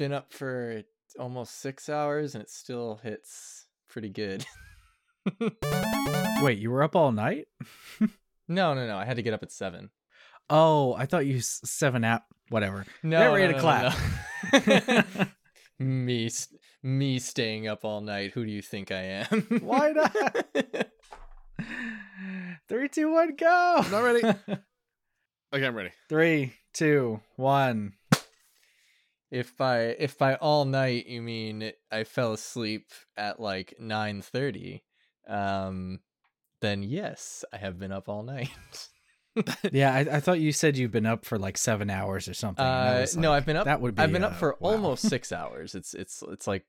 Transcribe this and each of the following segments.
been up for almost six hours and it still hits pretty good. Wait, you were up all night? no, no, no. I had to get up at seven. Oh, I thought you seven app whatever. No, Never no, ate a no, no, clap. no. me, me staying up all night. Who do you think I am? Why not? Three, two, one, go. I'm not ready. Okay, I'm ready. Three, two, one. If by if by all night you mean I fell asleep at like nine thirty, um, then yes, I have been up all night. Yeah, I, I thought you said you've been up for like seven hours or something. Uh, was no, like, I've been up. That would be. I've been up uh, for wow. almost six hours. It's it's it's like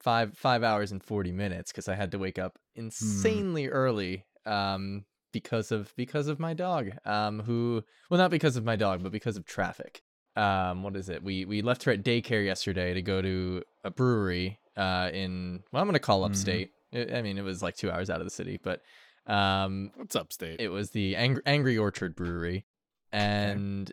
five five hours and forty minutes because I had to wake up Hmm. insanely early um because of because of my dog um who well not because of my dog but because of traffic um what is it we we left her at daycare yesterday to go to a brewery uh in well I'm gonna call Mhm. upstate I I mean it was like two hours out of the city but um What's upstate? it was the Angry, Angry Orchard Brewery, and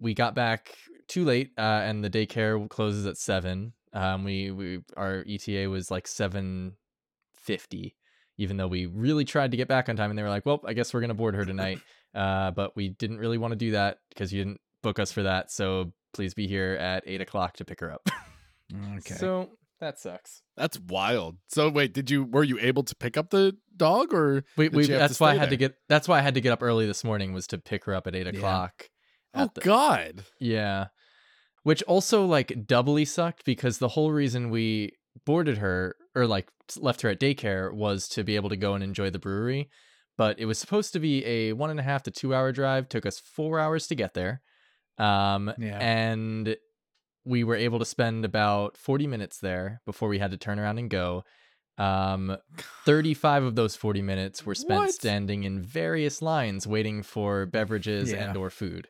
we got back too late, uh, and the daycare closes at seven. Um, we we our ETA was like seven fifty, even though we really tried to get back on time, and they were like, "Well, I guess we're gonna board her tonight," uh, but we didn't really want to do that because you didn't book us for that. So please be here at eight o'clock to pick her up. Okay. So that sucks. That's wild. So wait, did you were you able to pick up the dog or We, we she have to that's why I had to get that's why I had to get up early this morning was to pick her up at eight Yeah. o'clock. Oh the- god. Yeah. Which also like doubly sucked because the whole reason we boarded her or like left her at daycare was to be able to go and enjoy the brewery. But it was supposed to be a one and a half to two hour drive. Took us four hours to get there. Um Yeah. and we were able to spend about 40 minutes there before we had to turn around and go. Um 35 of those 40 minutes were spent What? standing in various lines waiting for beverages Yeah. and or food.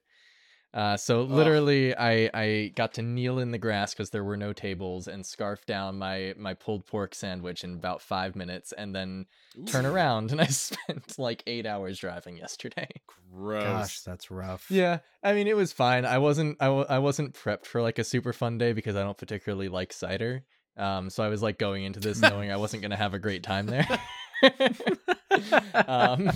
Uh, so literally, I I got to kneel in the grass because there were no tables and scarf down my my pulled pork sandwich in about five minutes, and then turn around. And I spent like eight hours driving yesterday. Gross. Gosh, that's rough. Yeah, I mean it was fine. I wasn't I, w- I wasn't prepped for like a super fun day because I don't particularly like cider. Um, so I was like going into this knowing I wasn't gonna have a great time there. um,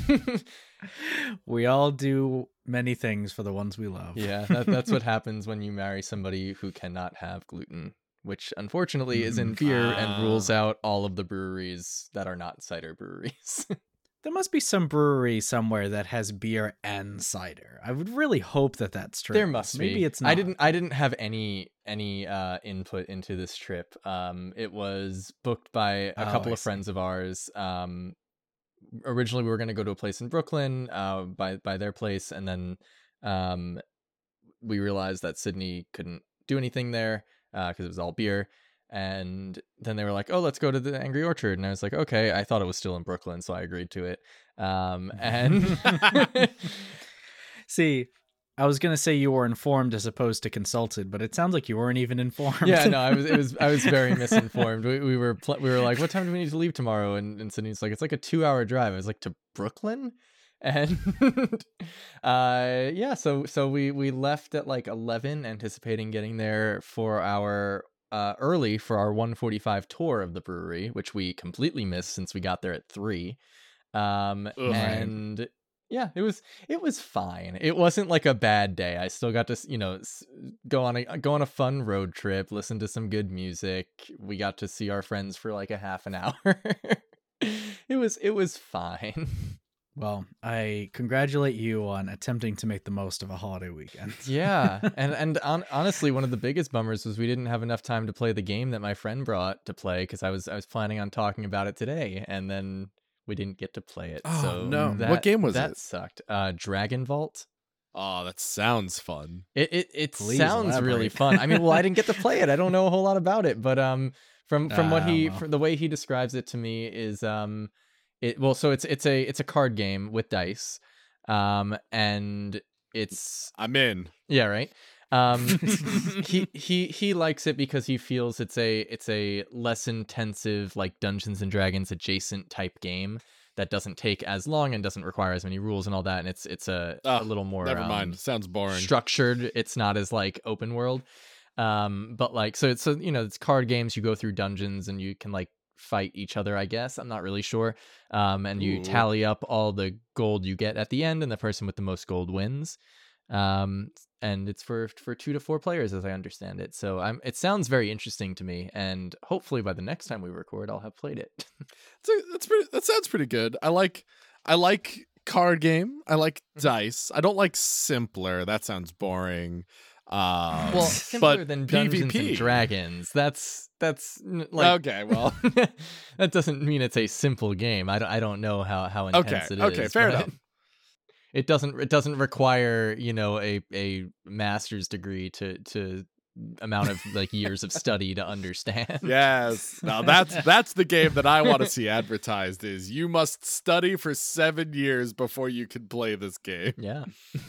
we all do many things for the ones we love. yeah, that, that's what happens when you marry somebody who cannot have gluten, which unfortunately is in beer and rules out all of the breweries that are not cider breweries. There must be some brewery somewhere that has beer and cider. I would really hope that that's true. there must Maybe be. it's not. I didn't. I didn't have any any uh, input into this trip. Um, it was booked by a Oh, couple I of see. friends of ours. Um, originally we were going to go to a place in Brooklyn, uh, by by their place, and then um, we realized that Sydney couldn't do anything there because it was all beer. And then they were like, "Oh, let's go to the Angry Orchard," and I was like, "Okay." I thought it was still in Brooklyn, so I agreed to it. Um, and See, I was gonna say you were informed as opposed to consulted, but it sounds like you weren't even informed. yeah, no, I was it was I was very misinformed. We, we were pl- we were like, "What time do we need to leave tomorrow?" And, and Sydney's like, "It's like a two hour drive." I was like, "To Brooklyn." And uh yeah, so so we we left at like 11 anticipating getting there for our uh early for our 145 tour of the brewery, which we completely missed since we got there at 3. Um Ugh. and yeah, it was it was fine. It wasn't like a bad day. I still got to, you know, go on a uh, go on a fun road trip, listen to some good music. We got to see our friends for like a half an hour. it was it was fine. Well, I congratulate you on attempting to make the most of a holiday weekend. yeah, and and on, honestly, one of the biggest bummers was we didn't have enough time to play the game that my friend brought to play because I was I was planning on talking about it today, and then we didn't get to play it. Oh, so no. What game was that it? sucked. Uh, Dragon Vault. Oh, that sounds fun. It it, it Please sounds really fun. I mean, well, I didn't get to play it. I don't know a whole lot about it, but um, from from what Ah, he well. from the way he describes it to me is um, it well, so it's it's a it's a card game with dice, um, and it's I'm in. yeah right. Um, he he he likes it because he feels it's a it's a less intensive like Dungeons and Dragons adjacent type game that doesn't take as long and doesn't require as many rules and all that, and it's it's a, a little more Never um, mind. Sounds boring. structured. It's not as like open world. Um, but like, so it's so you know, it's card games. You go through dungeons and you can like fight each other. I guess I'm not really sure. Um, and you Ooh. tally up all the gold you get at the end, and the person with the most gold wins. Um, and it's for for two to four players, as I understand it. So I'm. It sounds very interesting to me, and hopefully by the next time we record, I'll have played it. That's, a, that's pretty. That sounds pretty good. I like. I like card game. I like Mhm. dice. I don't like simpler. That sounds boring. Uh, well, simpler than Dungeons PvP. and Dragons. That's that's like okay, well, that doesn't mean it's a simple game. I don't, I don't know how how intense Okay, it is. okay, fair but enough. It doesn't it doesn't require you know a a master's degree to to amount of like years of study to understand. yes. Now that's that's the game that I want to see advertised. Is you must study for seven years before you can play this game. Yeah.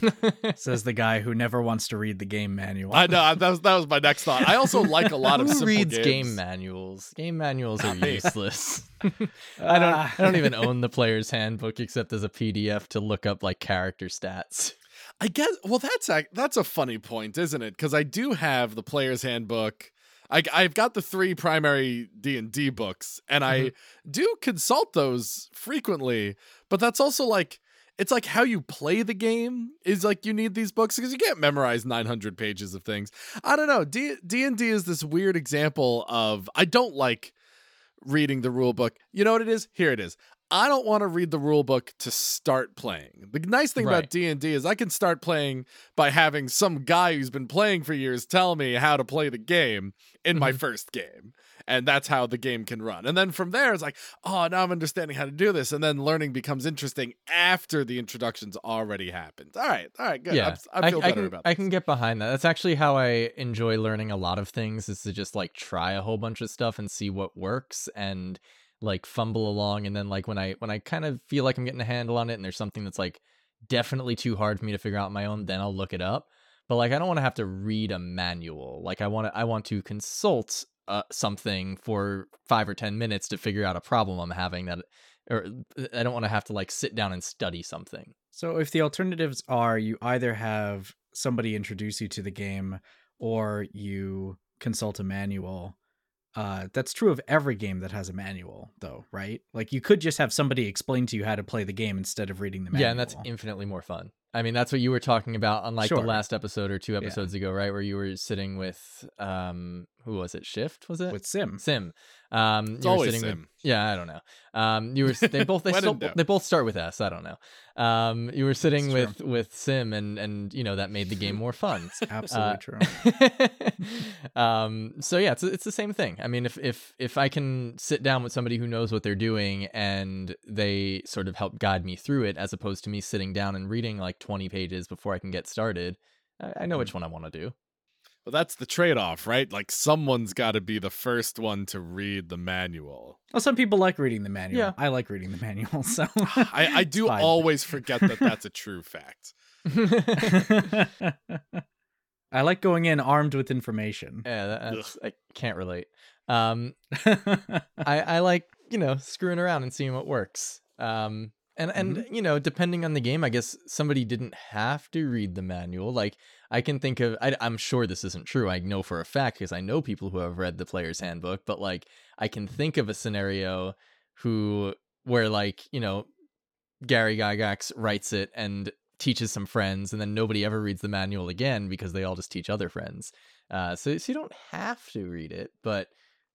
Says the guy who never wants to read the game manual. I know that was that was my next thought. I also like a lot of Who simple reads games. game manuals? Game manuals are useless. I don't. I don't even own the player's handbook except as a PDF to look up like character stats. I guess. Well, that's a, that's a funny point, isn't it? Because I do have the player's handbook. I, I've got the three primary D and D books, and I mm-hmm. do consult those frequently. But that's also like it's like how you play the game is like you need these books because you can't memorize 900 pages of things. I don't know. D D and D is this weird example of I don't like reading the rule book. You know what it is? Here it is. I don't want to read the rule book to start playing. The nice thing Right. about D&D is I can start playing by having some guy who's been playing for years tell me how to play the game in my Mhm. first game. And that's how the game can run. And then from there it's like, oh, now I'm understanding how to do this and then learning becomes interesting after the introduction's already happened. All right. All right, good. Yeah, I'm- I, feel better can, about I can get behind that. That's actually how I enjoy learning a lot of things is to just like try a whole bunch of stuff and see what works and like fumble along and then like when I when I kind of feel like I'm getting a handle on it and there's something that's like definitely too hard for me to figure out my own, then I'll look it up. But like I don't want to have to read a manual. Like I want to I want to consult uh, something for 5 or 10 minutes to figure out a problem I'm having that or I don't want to have to like sit down and study something. So if the alternatives are you either have somebody introduce you to the game or you consult a manual, uh, that's true of every game that has a manual, though, right? Like you could just have somebody explain to you how to play the game instead of reading the manual. Yeah, and that's infinitely more fun. I mean, that's what you were talking about on like Sure. the last episode or two episodes ago, right? Where you were sitting with um who was it? Shift, was it? with Sim. Sim. Um It's you were always sitting Sim. with Yeah, I don't know. Um you were they both they still they both start with S, I don't know. Um you were sitting It's true. with with Sim and and you know that made the game more fun. Absolutely Uh, true. um so yeah it's it's the same thing i mean if if if i can sit down with somebody who knows what they're doing and they sort of help guide me through it as opposed to me sitting down and reading like 20 pages before i can get started i, I know which one i want to do Well, that's the trade-off, right? Like someone's got to be the first one to read the manual. Well, some people like reading the manual. Yeah. I like reading the manual, so I, I do fine. always forget that that's a true fact. I like going in armed with information. yeah that's, i can't relate um I, I like you know screwing around and seeing what works um and and you know depending on the game i guess somebody didn't have to read the manual like i can think of I, i'm sure this isn't true i know for a fact because i know people who have read the player's handbook but like i can think of a scenario who where like you know gary gygax writes it and teaches some friends and then nobody ever reads the manual again because they all just teach other friends uh so, so you don't have to read it but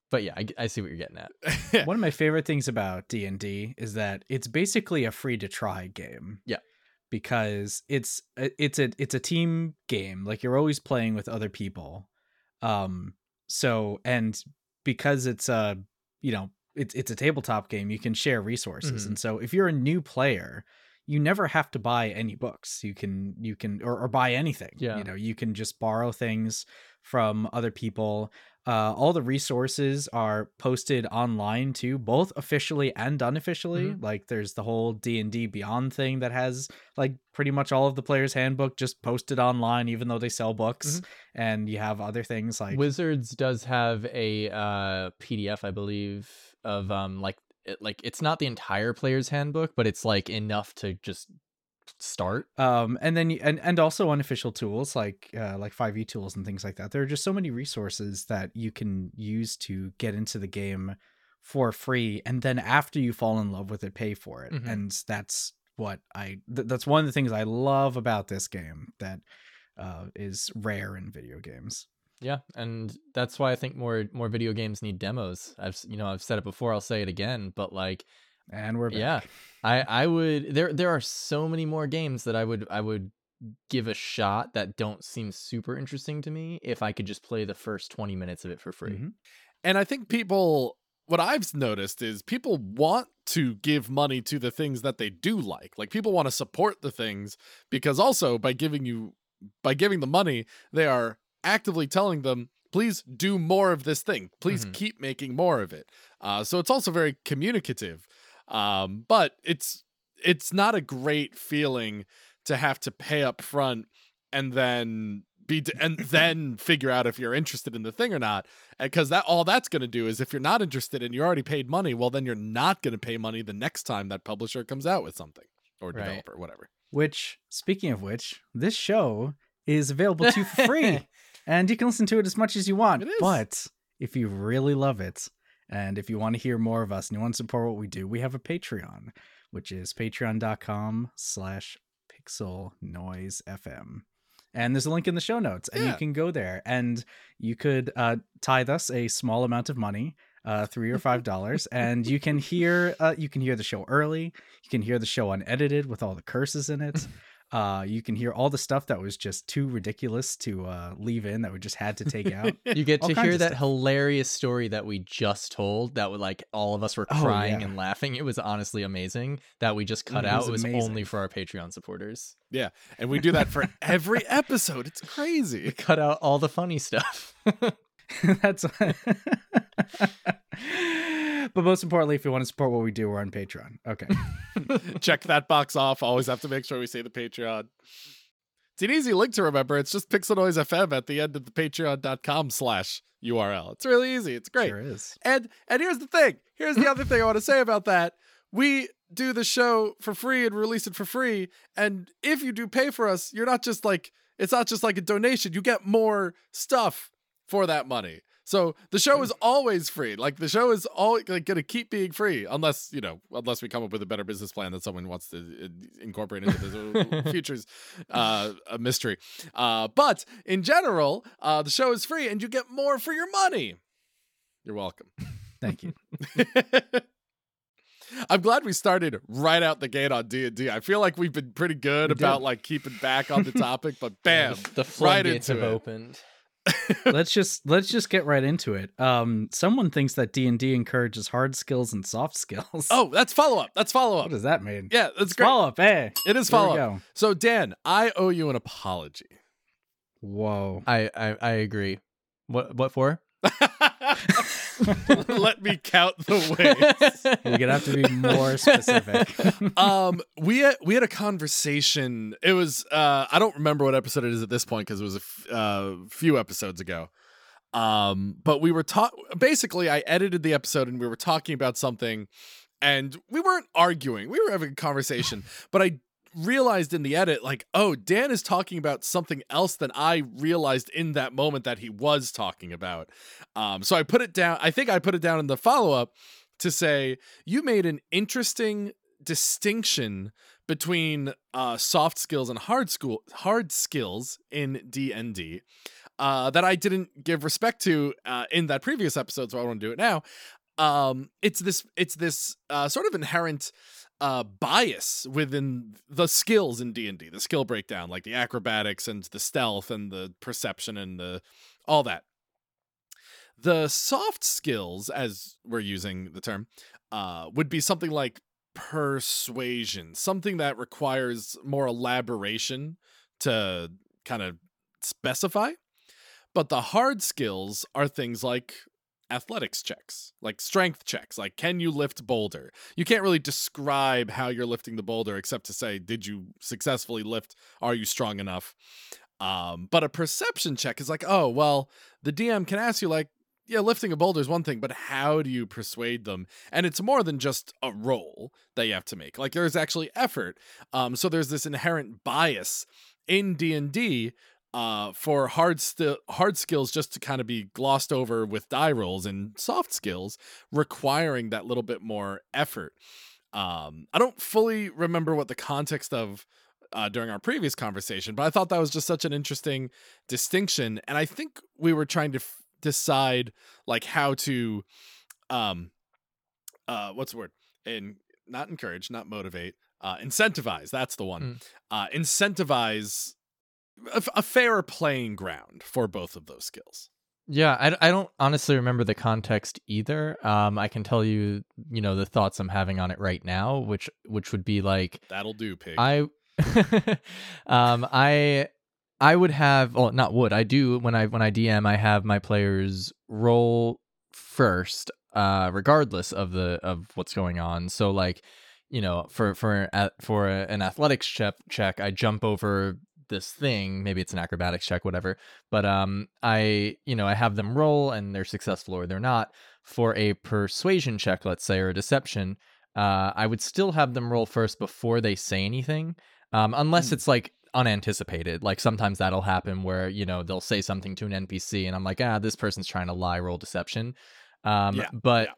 but yeah i, I see what you're getting at One of my favorite things about D&D is that it's basically a free to try game. Yeah. Because it's a- it's a it's a team game. Like you're always playing with other people. Um so and because it's a you know, it's it's a tabletop game, you can share resources. Mhm. And so if you're a new player, you never have to buy any books. You can you can or, or buy anything. Yeah. You know, you can just borrow things from other people. Uh, all the resources are posted online too, both officially and unofficially. Like there's the whole D and D Beyond thing that has like pretty much all of the player's handbook just posted online, even though they sell books. And you have other things like Wizards does have a uh, PDF, I believe, of um like it, like it's not the entire player's handbook, but it's like enough to just start. Um, and then you, and and also unofficial tools like uh, like 5e tools and things like that. There are just so many resources that you can use to get into the game for free, and then after you fall in love with it, pay for it. Mhm. And that's what I th- that's one of the things I love about this game that uh, is rare in video games. Yeah, and that's why I think more more video games need demos. I've you know I've said it before. I'll say it again. But like, And we're back. yeah, I I would there there are so many more games that I would I would give a shot that don't seem super interesting to me if I could just play the first twenty minutes of it for free. Mhm. And I think people, what I've noticed is people want to give money to the things that they do like. Like people want to support the things because also by giving you, by giving the money, they are actively telling them, please do more of this thing. Please Mhm. keep making more of it. Uh, so it's also very communicative. Um, but it's it's not a great feeling to have to pay up front and then be and then figure out if you're interested in the thing or not because that all that's going to do is if you're not interested and you already paid money well then you're not going to pay money the next time that publisher comes out with something or Right. developer whatever Which, speaking of which, this show is available to you for free, and you can listen to it as much as you want. But if you really love it, and if you want to hear more of us and you want to support what we do, we have a Patreon, which is patreon.com slash pixel noise fm. And there's a link in the show notes, and Yeah. you can go there and you could uh, tithe us a small amount of money, uh, three or five dollars, and you can hear uh, you can hear the show early. You can hear the show unedited with all the curses in it. Uh, you can hear all the stuff that was just too ridiculous to uh, leave in that we just had to take out. You get to hear that stuff. hilarious story that we just told. That would like all of us were Oh, crying yeah. and laughing. It was honestly amazing that we just cut it out. was It was amazing. only for our Patreon supporters. Yeah, and we do that for every episode it's crazy Cut out all the funny stuff. That's. But most importantly, if you want to support what we do, we're on Patreon. Okay. check that box off always have to make sure we say the patreon it's an easy link to remember it's just pixel noise fm at the end of the patreon.com slash url it's really easy it's great Sure is. And and here's the thing. Here's the other thing I want to say about that. We do the show for free and release it for free. And if you do pay for us, you're not just like it's not just like a donation. You get more stuff for that money. So the show is always free. Like the show is all like going to keep being free unless, you know, unless we come up with a better business plan that someone wants to uh, incorporate into the future's uh, a mystery. Uh, but in general, uh, the show is free and you get more for your money. You're welcome. Thank you. I'm glad we started right out the gate on D&D. I feel like we've been pretty good We did. about like keeping back on the topic, but bam, the, right floodgates into have it. opened. Let's just let's just get right into it. Um, someone thinks that D and D encourages hard skills and soft skills. Oh, that's follow up. That's follow up. what does that mean? Yeah, that's great. Follow up. Hey, It is follow up. So Dan, I owe you an apology. Whoa. I, I I agree. What what for? Let me count the ways. We're gonna have to be more specific. um we had, we had a conversation it was uh i don't remember what episode it is at this point because it was a f- uh, few episodes ago um but we were taught basically i edited the episode and we were talking about something and we weren't arguing we were having a conversation but i realized in the edit like oh dan is talking about something else than i realized in that moment that he was talking about um so i put it down i think i put it down in the follow-up to say you made an interesting distinction between uh, soft skills and hard school hard skills in D&D uh, that I didn't give respect to uh, in that previous episode, so I want to do it now. Um, it's this it's this uh, sort of inherent uh, bias within the skills in D&D, the skill breakdown, like the acrobatics and the stealth and the perception and the all that. The soft skills, as we're using the term, uh, would be something like persuasion, something that requires more elaboration to kind of specify. But the hard skills are things like athletics checks, like strength checks, like can you lift boulder? You can't really describe how you're lifting the boulder except to say, did you successfully lift? Are you strong enough? Um, but a perception check is like, oh, well, the DM can ask you, like, yeah, lifting a boulder is one thing, but how do you persuade them? And it's more than just a roll that you have to make. Like there's actually effort. Um, so there's this inherent bias in D and D uh, for hard st- hard skills just to kind of be glossed over with die rolls and soft skills requiring that little bit more effort. Um, I don't fully remember what the context of uh, during our previous conversation, but I thought that was just such an interesting distinction, and I think we were trying to f- decide like how to, um, uh, what's the word? And not encourage, not motivate, uh, incentivize. That's the one. Mm. Uh, incentivize a, f- a fair playing ground for both of those skills. Yeah, I, I don't honestly remember the context either. Um, I can tell you, you know, the thoughts I'm having on it right now, which which would be like That'll do, pig. I, um, I, I would have, well, not would I do when I when I DM, I have my players roll first, uh, regardless of the of what's going on. So like, you know, for for for a, an athletics check, check, I jump over this thing. Maybe it's an acrobatics check, whatever. But um, I, you know, I have them roll, and they're successful or they're not. For a persuasion check, let's say, or a deception, uh, I would still have them roll first before they say anything, um, unless Hmm. it's like unanticipated. Like sometimes that'll happen where you know they'll say something to an NPC, and I'm like, ah, this person's trying to lie, roll deception. Um, Yeah, but yeah.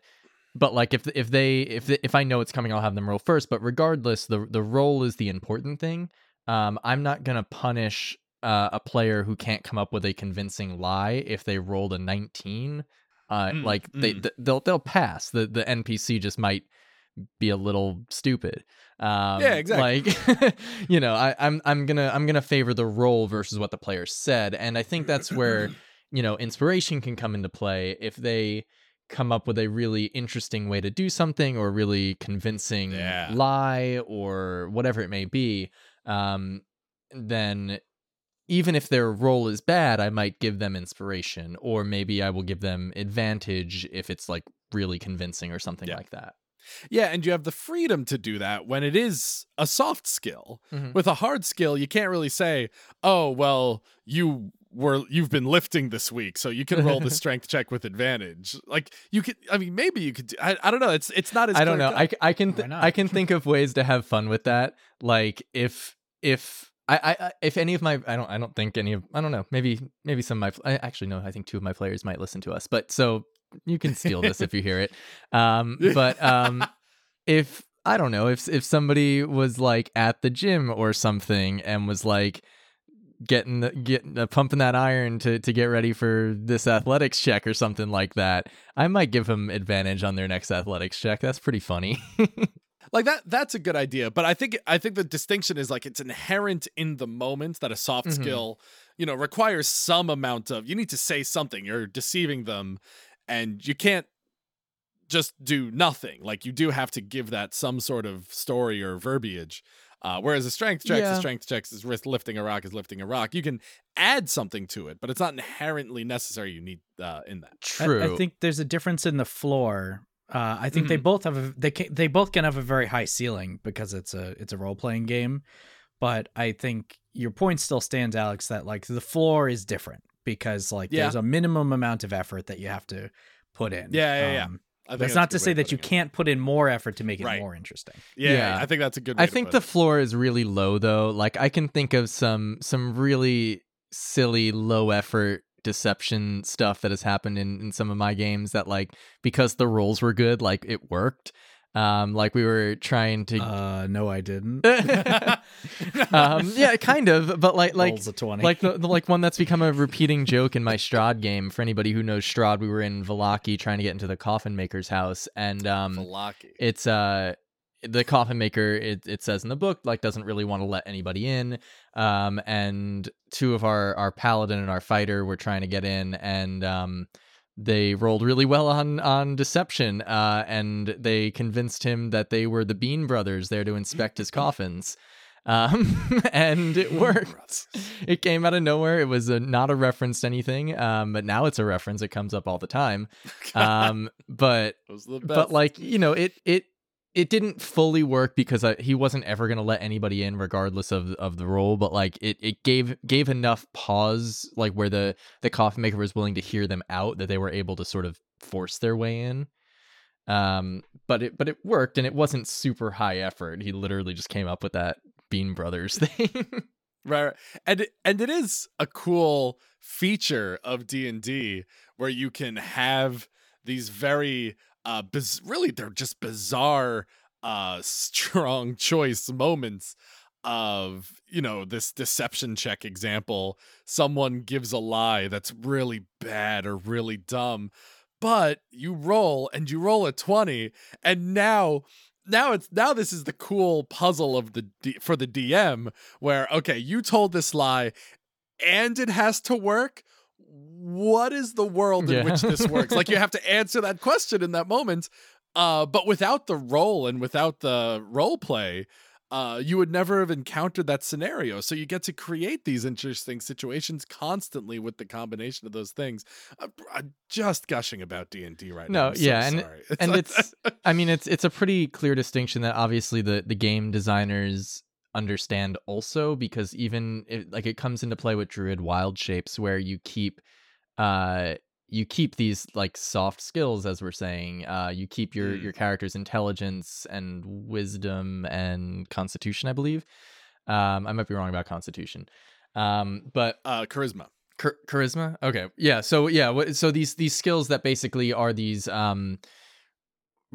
but like if if they if if I know it's coming, I'll have them roll first. But regardless, the the roll is the important thing. Um, I'm not gonna punish uh, a player who can't come up with a convincing lie if they rolled a 19. Uh, Mm, like they mm. th- they'll they'll pass. The the NPC just might be a little stupid. Um, Yeah, exactly. Like you know, I, I'm I'm gonna I'm gonna favor the role versus what the player said, and I think that's where you know inspiration can come into play if they come up with a really interesting way to do something or really convincing Yeah. lie or whatever it may be. Um, then even if their role is bad, I might give them inspiration, or maybe I will give them advantage if it's like really convincing or something Yeah. like that. Yeah, and you have the freedom to do that when it is a soft skill. Mhm. With a hard skill, you can't really say, "Oh, well, you were you've been lifting this week, so you can roll the strength check with advantage." Like you could I mean, maybe you could do, I, I don't know, it's it's not as I don't know. I, clear-cut. c- I can th- I can think of ways to have fun with that. Like if if I, I I- if any of my I don't I don't think any of I don't know maybe maybe some of my I actually no I think two of my players might listen to us but so you can steal this if you hear it um but um if I don't know if if somebody was like at the gym or something and was like getting the, getting uh, pumping that iron to to get ready for this athletics check or something like that I might give them advantage on their next athletics check. That's pretty funny. Like that that's a good idea but i think i think the distinction is like it's inherent in the moment that a soft Mhm. skill you know requires some amount of you need to say something. You're deceiving them and you can't just do nothing. Like you do have to give that some sort of story or verbiage uh, whereas a strength check Yeah. a strength checks is wrist lifting a rock is lifting a rock you can add something to it but it's not inherently necessary you need uh, in that true I, think there's a difference in the floor. Uh, I think they Mhm. both have a they can, they both can have a very high ceiling because it's a it's a role playing game, but I think your point still stands, Alex. That like the floor is different because like Yeah. there's a minimum amount of effort that you have to put in. Yeah, yeah, yeah. Um, I think That's a not to say that you it. can't put in more effort to make it Right. more interesting. yeah, Yeah. i think that's a good way I to think put the it. floor is really low though. Like I can think of some some really silly low effort deception stuff that has happened in, in some of my games that like because the rolls were good, like it worked. Um like we were trying to Uh, no, I didn't. um yeah, kind of, but like like like the, the like one that's become a repeating joke in my Strahd game. For anybody who knows Strahd, we were in Vallaki trying to get into the coffin maker's house and um Velaki. it's uh the coffin maker it, it says in the book like doesn't really want to let anybody in um and two of our our paladin and our fighter were trying to get in and um they rolled really well on on deception uh and they convinced him that they were the bean brothers there to inspect his coffins. Um and it worked. It came out of nowhere. It was a, not a reference to anything um but now it's a reference. It comes up all the time. Um but Those the best. but like you know it it it didn't fully work because I, he wasn't ever going to let anybody in regardless of of the role but like it, it gave gave enough pause like where the the coffee maker was willing to hear them out that they were able to sort of force their way in. Um but it but it worked and it wasn't super high effort. He literally just came up with that bean brothers thing. Right and and it is a cool feature of d&d where you can have these very uh biz- really they're just bizarre uh strong choice moments of you know this deception check example. Someone gives a lie that's really bad or really dumb but you roll and you roll a 20 and now now it's now this is the cool puzzle of the D, for the DM where okay you told this lie and it has to work what is the world in Yeah. which this works like you have to answer that question in that moment uh but without the role and without the role play uh, you would never have encountered that scenario. So you get to create these interesting situations constantly with the combination of those things. Uh, I'm just gushing about D and D right now. No, I'm so yeah, and- sorry. and it's I mean it's it's a pretty clear distinction that obviously the the game designers understand also because even like it comes into play with druid wild shapes where you keep uh you keep these like soft skills as we're saying uh you keep your Mm. your character's intelligence and wisdom and constitution i believe um i might be wrong about constitution um but uh, charisma. Char- charisma okay yeah so yeah so these these skills that basically are these um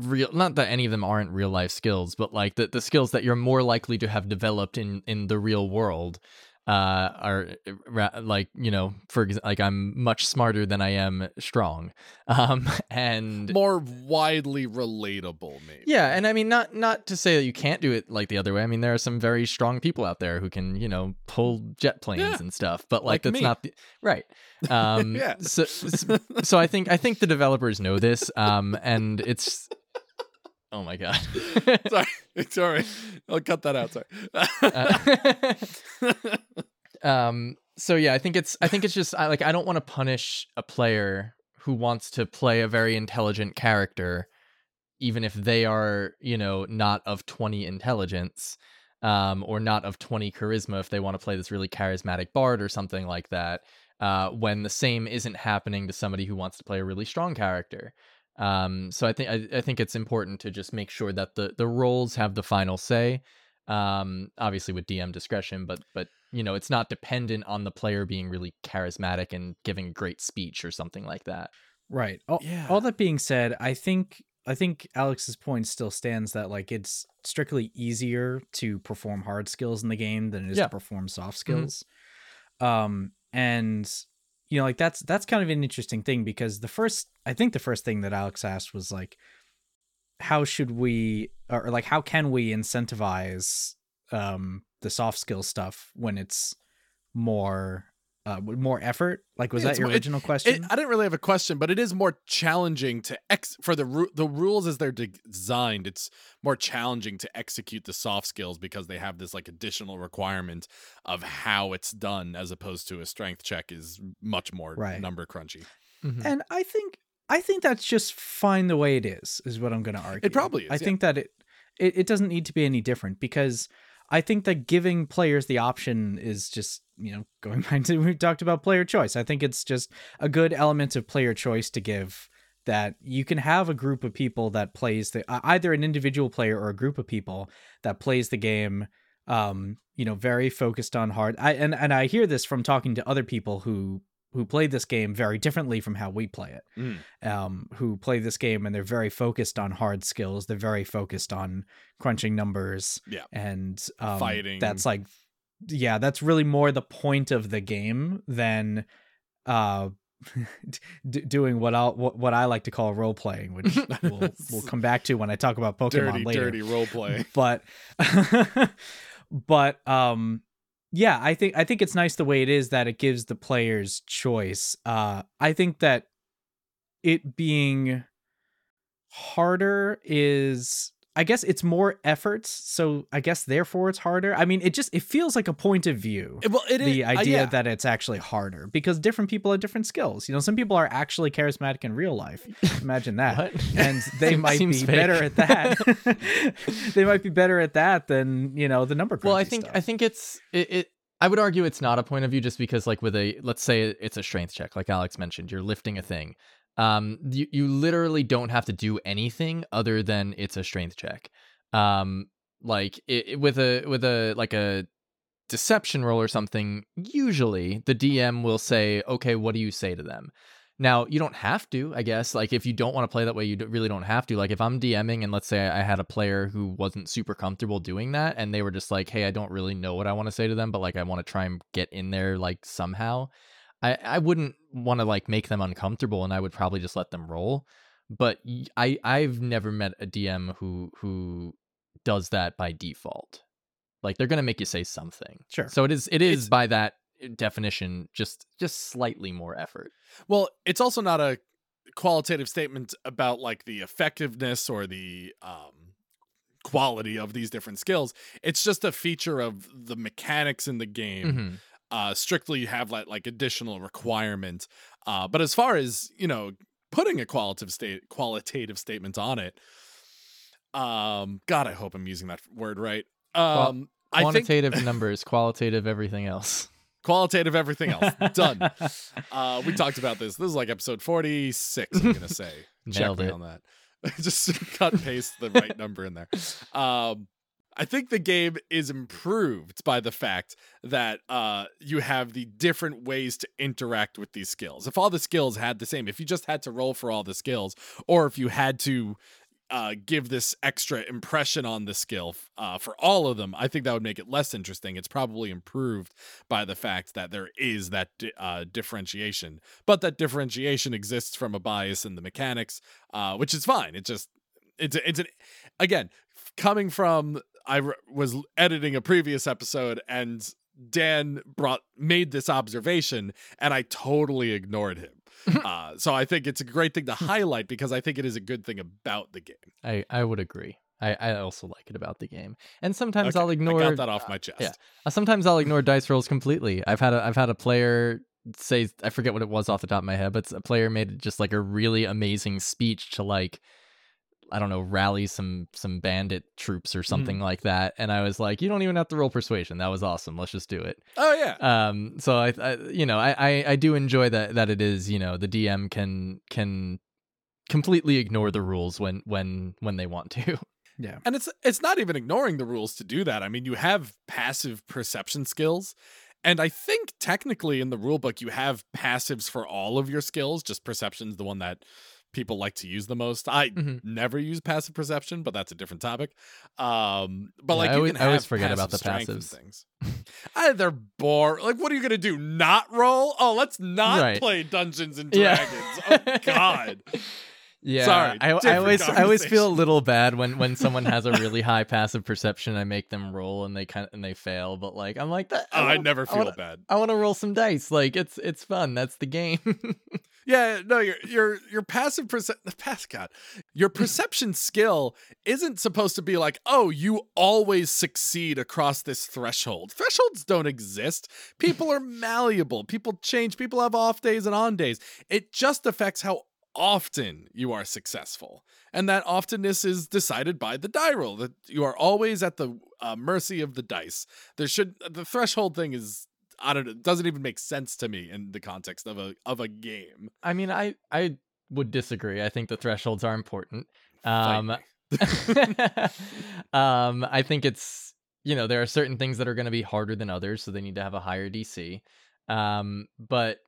real not that any of them aren't real life skills but like the, the skills that you're more likely to have developed in in the real world uh are ra- like you know for example like i'm much smarter than i am strong um and More widely relatable, maybe. yeah, and I mean not not to say that you can't do it like the other way. I mean there are some very strong people out there who can, you know, pull jet planes Yeah, and stuff, but like like, that's me. not the right. Um Yeah. so so I think I think the developers know this um and it's Oh my god. sorry, sorry. I'll cut that out. Sorry. Uh, um so yeah i think it's i think it's just I, like i don't want to punish a player who wants to play a very intelligent character even if they are you know not of 20 intelligence um or not of 20 charisma if they want to play this really charismatic bard or something like that uh when the same isn't happening to somebody who wants to play a really strong character um so i think I, I think it's important to just make sure that the the roles have the final say um obviously with dm discretion but but you know it's not dependent on the player being really charismatic and giving a great speech or something like that Right. All, Yeah. all that being said, I think I think Alex's point still stands that like it's strictly easier to perform hard skills in the game than it is Yeah. to perform soft skills. Um and you know like that's that's kind of an interesting thing because the first I think the first thing that Alex asked was like how should we or like how can we incentivize um the soft skill stuff when it's more uh more effort like was Yeah, that your more- it- original It, question I didn't really have a question, but it is more challenging to ex for the ru- the rules as they're de- designed. It's more challenging to execute the soft skills because they have this like additional requirement of how it's done, as opposed to a strength check is much more Right. number crunchy. Mhm. and i think i think that's just fine the way it is is what i'm going to argue It probably is, i yeah. think that it, it it doesn't need to be any different because i think that giving players the option is just you know going back to we talked about player choice. I think it's just a good element of player choice to give that you can have a group of people that plays the either an individual player or a group of people that plays the game um you know very focused on hard i and, and i hear this from talking to other people who who play this game very differently from how we play it Mm. um who play this game and they're very focused on hard skills they're very focused on crunching numbers Yeah. and um, Fighting. that's like yeah that's really more the point of the game than uh d- doing what i what, what i like to call role playing which we'll, we'll come back to when i talk about pokemon Dirty, later dirty role play. but but um yeah i think i think it's nice the way it is that it gives the players choice uh i think that it being harder is I guess it's more efforts, so I guess therefore it's harder. I mean, it just it feels like a point of view. Well, it is the uh, idea yeah. that it's actually harder because different people have different skills. You know, some people are actually charismatic in real life. Imagine that. And they might be fake. better at that. they might be better at that than, you know, the number well i think stuff. i think it's it, it i would argue it's not a point of view just because like with a let's say it's a strength check like alex mentioned you're lifting a thing um you, you literally don't have to do anything other than it's a strength check. Um like it, it- with a with a like a deception roll or something usually the dm will say okay what do you say to them? Now you don't have to i guess like if you don't want to play that way you really don't have to like if i'm dming and let's say i had a player who wasn't super comfortable doing that and they were just like hey i don't really know what i want to say to them but like i want to try and get in there like somehow i i wouldn't want to like make them uncomfortable and i would probably just let them roll but I I've never met a dm who who does that by default like they're gonna make you say something Sure. so it is it is It's- by that definition just just slightly more effort Well, it's also not a qualitative statement about like the effectiveness or the um quality of these different skills. It's just a feature of the mechanics in the game. Mhm. Uh strictly have that like additional requirement. Uh but as far as, you know, putting a qualitative state qualitative statement on it, um god, I hope I'm using that word right. Um I think quantitative numbers qualitative everything else qualitative everything else. Done. Uh, we talked about this. This is like episode 46, I'm going to say. Check me on that. Just cut paste the right number in there. Um, I think the game is improved by the fact that uh, you have the different ways to interact with these skills. If all the skills had the same, if you just had to roll for all the skills, or if you had to uh, give this extra impression on the skill uh, for all of them, I think that would make it less interesting. It's probably improved by the fact that there is that di- uh, differentiation, but that differentiation exists from a bias in the mechanics, uh, which is fine. It just it's it's an again coming from I r- was editing a previous episode and Dan brought made this observation and I totally ignored him. uh, so I think it's a great thing to highlight because I think it is a good thing about the game. i i would agree i i also like it about the game and sometimes Okay, i'll ignore I got that off my chest. yeah. Uh, sometimes I'll ignore dice rolls completely. I've had a I've had a player say I forget what it was off the top of my head, but a player made just like a really amazing speech to like I don't know rally some some bandit troops or something like that, and I was like, you don't even have to roll persuasion. That was awesome. Let's just do it. Oh yeah. Um, so I, I you know I, I I do enjoy that that it is you know the DM can can completely ignore the rules when when when they want to. yeah. And it's it's not even ignoring the rules to do that. I mean, you have passive perception skills. And I think technically in the rule book you have passives for all of your skills, just perception's the one that people like to use the most. I Mhm. never use passive perception, but that's a different topic. Um but Yeah, like I you always- can I always forget about the passives. things. I, they're bore. Like what are you going to do? Not roll? Oh, let's not Right. play Dungeons and Yeah. Dragons. Oh god. Yeah, Sorry, I, I always I always feel a little bad when when someone has a really high passive perception. I make them roll and they kind of and they fail, but like I'm like that. Oh, I never I feel wanna- bad. I want to roll some dice. Like it's it's fun. That's the game. Yeah, no, your your your passive perce- pass God, your perception skill isn't supposed to be like, oh, you always succeed across this threshold. Thresholds don't exist. People are malleable. People change. People have off days and on days. It just affects how often you are successful, and that oftenness is decided by the die roll. That you are always at the uh, mercy of the dice. There should the threshold thing is. I don't know. It doesn't even make sense to me in the context of a of a game. I mean, I I would disagree. I think the thresholds are important. Um, um, I think it's you know there are certain things that are going to be harder than others, so they need to have a higher DC. Um, but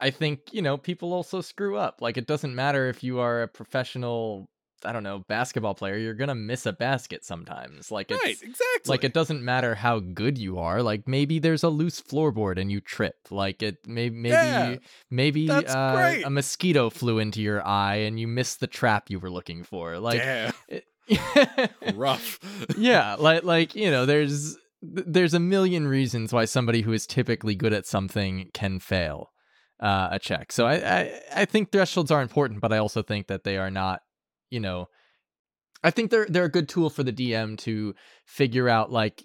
I think you know people also screw up. Like it doesn't matter if you are a professional, I don't know, basketball player. You're gonna miss a basket sometimes. Like it's right, exactly. like it doesn't matter how good you are. Like maybe there's a loose floorboard and you trip. Like it may maybe Yeah, maybe uh, a mosquito flew into your eye and you missed the trap you were looking for. Like Damn, it- rough. yeah, like like you know, there's there's a million reasons why somebody who is typically good at something can fail uh, a check. So I, I I think thresholds are important, but I also think that they are not, you know, I think they're they're a good tool for the DM to figure out like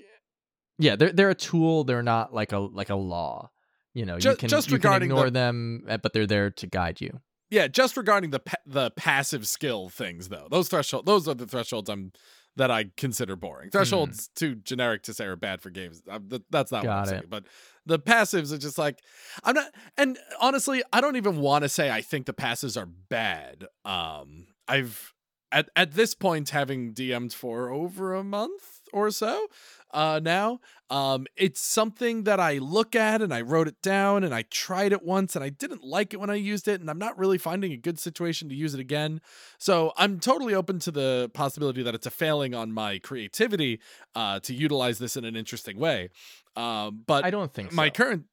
yeah, they're they're a tool, they're not like a like a law. You know, you can just you can regarding the- ignore them, uh, but they're there to guide you. Yeah, just regarding the pa- the passive skill things though. Those threshold those are the thresholds I'm that I consider boring. Thresholds too generic to say are bad for games. Uh, that's not what I'm it. saying. But the passives are just like I'm not and honestly, I don't even want to say I think the passives are bad. Um I've at at this point having DM'd for over a month or so uh now um it's something that i look at and i wrote it down and i tried it once and i didn't like it when i used it and i'm not really finding a good situation to use it again so i'm totally open to the possibility that it's a failing on my creativity uh to utilize this in an interesting way um but I don't think my so. current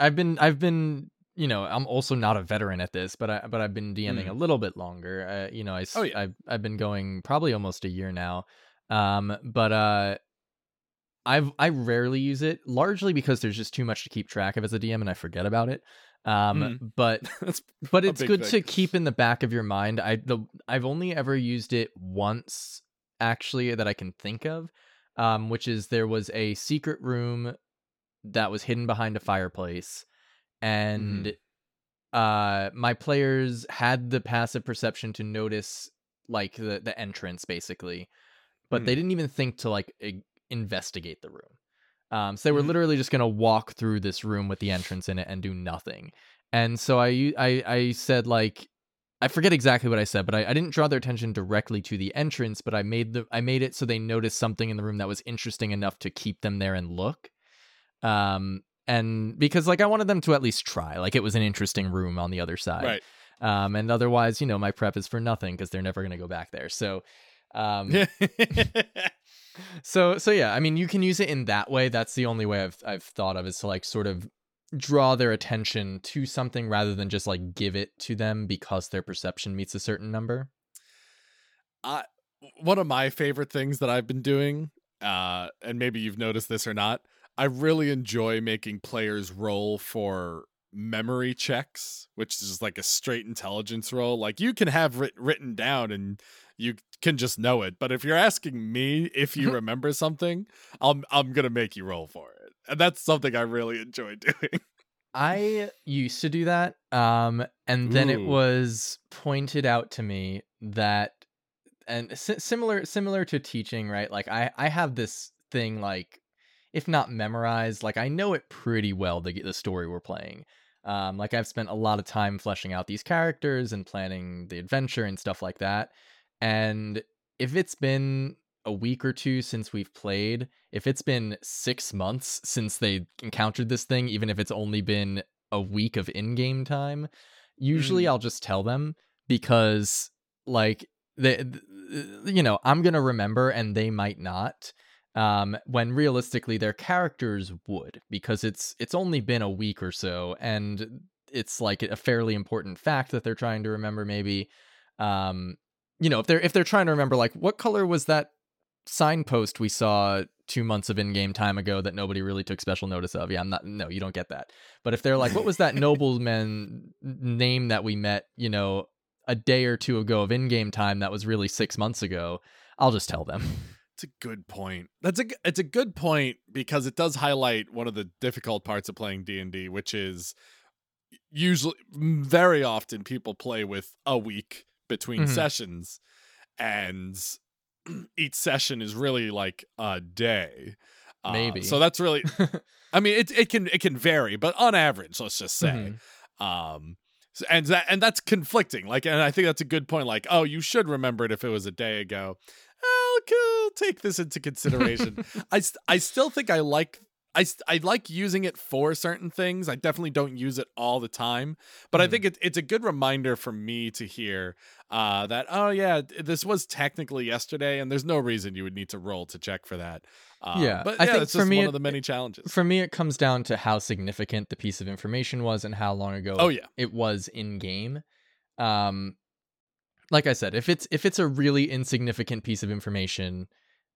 I've been I've been you know I'm also not a veteran at this, but I but I've been DMing a little bit longer. Uh, you know I. Oh, yeah. I've I've been going probably almost a year now. Um, but uh, I've I rarely use it largely because there's just too much to keep track of as a DM and I forget about it. Um, but that's but it's good thing. to keep in the back of your mind. I the I've only ever used it once actually that I can think of, um, which is there was a secret room that was hidden behind a fireplace, and uh, my players had the passive perception to notice like the the entrance basically, but they didn't even think to like investigate the room. Um, so they were Mhm. literally just gonna walk through this room with the entrance in it and do nothing. And so I, I, I said like I forget exactly what I said, but I, I didn't draw their attention directly to the entrance, but I made the I made it so they noticed something in the room that was interesting enough to keep them there and look. Um and because like I wanted them to at least try, like it was an interesting room on the other side. right Um and otherwise, you know, my prep is for nothing because they're never gonna go back there. So um so so yeah, I mean you can use it in that way. That's the only way I've I've thought of is to like sort of draw their attention to something rather than just like give it to them because their perception meets a certain number. I one of my favorite things that I've been doing, uh, and maybe you've noticed this or not, I really enjoy making players roll for memory checks, which is like a straight intelligence roll. Like you can have writ- written down and you can just know it, but if you're asking me if you remember something, I'm I'm gonna make you roll for it, and that's something I really enjoy doing. I used to do that um and then it was pointed out to me that and si- similar similar to teaching, right? Like I I have this thing like if not memorized, like I know it pretty well the the story we're playing. Um like I've spent a lot of time fleshing out these characters and planning the adventure and stuff like that. And if it's been a week or two since we've played, if it's been 6 months since they encountered this thing, even if it's only been a week of in-game time, usually I'll just tell them because like they you know, I'm going to remember and they might not. Um when realistically their characters would because it's it's only been a week or so and it's like a fairly important fact that they're trying to remember maybe um you know if they're if they're trying to remember like what color was that signpost we saw two months of in-game time ago that nobody really took special notice of? Yeah i'm not no you don't get that. But if they're like what was that nobleman name that we met you know a day or two ago of in-game time that was really six months ago? I'll just tell them. It's a good point. That's a it's a good point because it does highlight one of the difficult parts of playing D&D which is usually very often people play with a week between Mhm. sessions and each session is really like a day. Uh, Maybe. So that's really I mean it it can it can vary, but on average, let's just say. Mhm. Um and that and that's conflicting. Like and I think that's a good point like, oh, you should remember it if it was a day ago. I'll, I'll take this into consideration. I I still think I like I I like using it for certain things. I definitely don't use it all the time, but I Mhm. think it, it's a good reminder for me to hear uh, that oh yeah, this was technically yesterday, and there's no reason you would need to roll to check for that. Uh, Yeah, but I yeah, think it's for just me one of the many challenges. for me it comes down to how significant the piece of information was and how long ago oh yeah, it was in game um like i said if it's if it's a really insignificant piece of information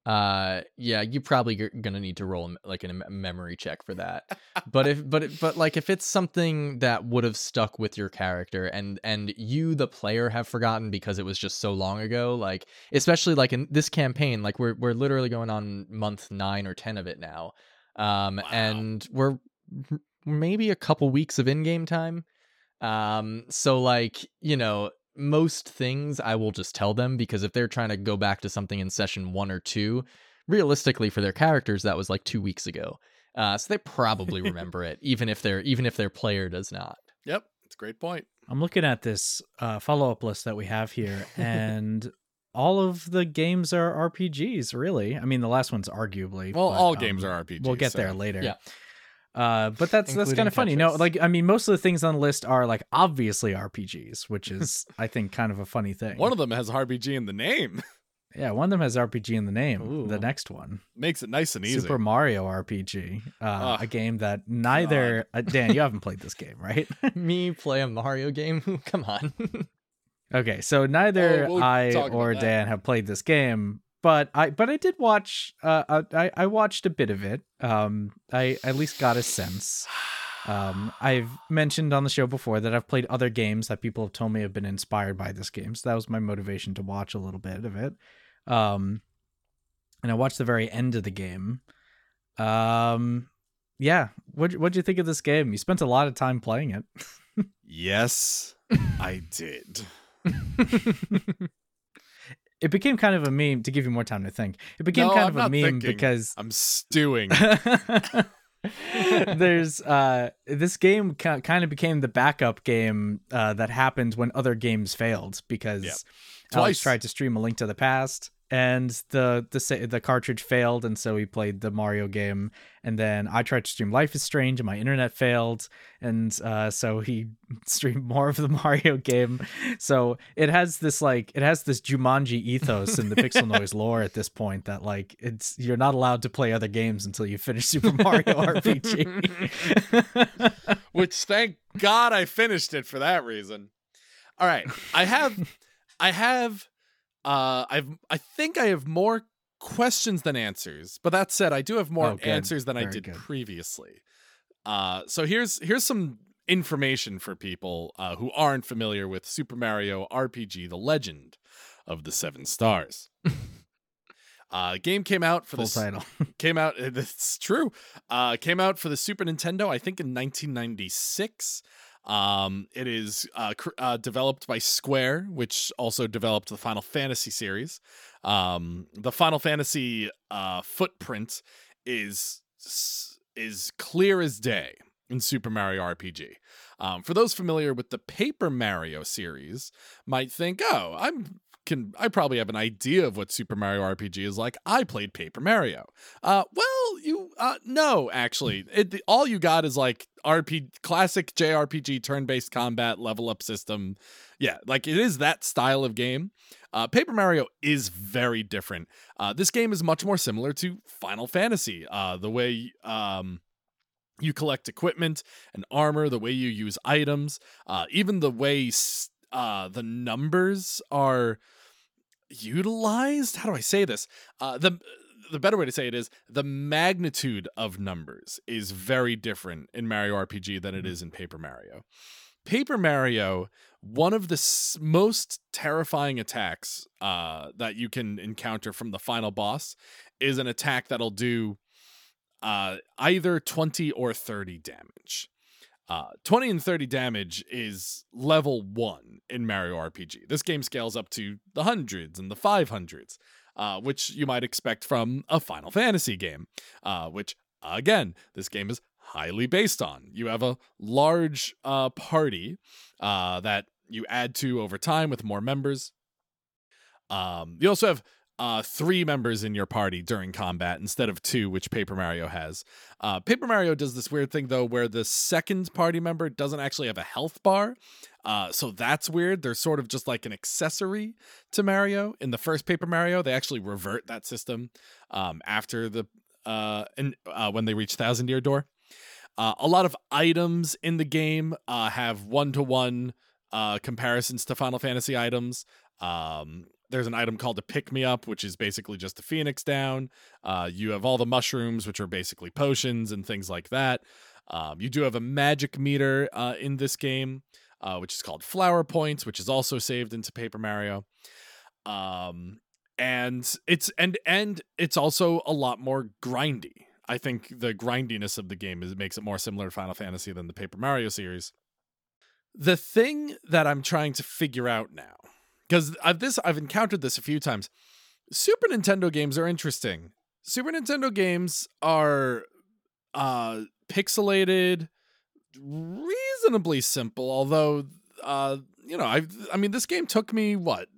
uh yeah you're probably g- gonna need to roll like a memory check for that but if but it- but like if it's something that would have stuck with your character and and you the player have forgotten because it was just so long ago like especially like in this campaign like we're we're literally going on month 9 or 10 of it now um Wow. and we're maybe a couple weeks of in-game time um so like you know most things I will just tell them because if they're trying to go back to something in session one or two, realistically for their characters that was like two weeks ago. Uh, so they probably remember it, even if their even if their player does not. Yep, it's a great point. I'm looking at this uh, follow up list that we have here, and all of the games are RPGs. Really, I mean, the last one's arguably. Well, but, all um, games are RPGs. We'll get so- there later. Yeah. Uh, but that's that's kind of funny. No, Tetris. like I mean, most of the things on the list are like obviously RPGs, which is I think kind of a funny thing. One of them has RPG in the name. yeah, one of them has RPG in the name. The next one, Makes it nice and easy. Super Mario RPG, uh, Ugh, a game that neither uh, Dan, you haven't played this game, right? Me play a Mario game? Come on. Okay, so neither Oh, we'll I or. Dan have played this game, but I but I did watch. Uh, I I watched a bit of it. Um, I at least got a sense. Um, I've mentioned on the show before that I've played other games that people have told me have been inspired by this game, so that was my motivation to watch a little bit of it. Um, and I watched the very end of the game. Um, yeah, what what'd you think of this game? You spent a lot of time playing it. yes, I did. it became kind of a meme to give you more time to think. It became No, kind I'm of a meme thinking. because I'm stewing. there's uh this game ki- kind of became the backup game uh that happened when other games failed because Yep. Alex tried to stream a link to the past and the the the cartridge failed and so he played the Mario game and then I tried to stream Life is Strange and my internet failed and uh so he streamed more of the Mario game so it has this like it has this Jumanji ethos in the Pixel Noise lore at this point that like it's you're not allowed to play other games until you finish Super Mario RPG. Which thank God I finished it for that reason. All right. I have I have uh I've I think I have more questions than answers. But that said, I do have more Oh, answers than I did good. previously. Uh so here's here's some information for people uh, who aren't familiar with Super Mario RPG: The Legend of the Seven Stars. Uh, game came out for Full the title. came out it's true uh came out for the super nintendo i think in 1996 um it is uh, cr- uh developed by square which also developed the final fantasy series. Um the final fantasy uh footprint is is clear as day in super mario rpg um, for those familiar with the paper mario series might think oh i'm can I probably have an idea of what Super Mario RPG is like. I played Paper Mario. Uh, well, you uh, no, actually, it, the, all you got is like RP classic JRPG turn-based combat level up system. Yeah, like it is that style of game. Uh, Paper Mario is very different. Uh, this game is much more similar to Final Fantasy. Uh, the way um, you collect equipment and armor, the way you use items, uh, even the way s- uh, the numbers are utilized. How do I say this? Uh, the the better way to say it is the magnitude of numbers is very different in Mario RPG than it is in Paper Mario. Paper Mario, one of the s- most terrifying attacks uh, that you can encounter from the final boss is an attack that'll do uh, either 20 or 30 damage. Uh, 20 and 30 damage is level one in Mario RPG. This game scales up to the hundreds and the 500s, uh, which you might expect from a Final Fantasy game, uh, which, again, this game is highly based on. You have a large uh, party uh, that you add to over time with more members. Um, you also have uh, three members in your party during combat instead of two, which Paper Mario has. Uh, Paper Mario does this weird thing though, where the second party member doesn't actually have a health bar. Uh, so that's weird. They're sort of just like an accessory to Mario. In the first Paper Mario, they actually revert that system um, after the uh, and uh, when they reach Thousand Year Door. Uh, a lot of items in the game uh, have one to one uh comparisons to Final Fantasy items. Um, there's an item called a pick me up, which is basically just a phoenix down. Uh, you have all the mushrooms, which are basically potions and things like that. Um, you do have a magic meter uh, in this game, uh, which is called flower points, which is also saved into Paper Mario. Um, and it's and and it's also a lot more grindy. I think the grindiness of the game is makes it more similar to Final Fantasy than the Paper Mario series. The thing that I'm trying to figure out now, because I've this I've encountered this a few times. Super Nintendo games are interesting. Super Nintendo games are uh pixelated, reasonably simple, although uh you know, I I mean this game took me what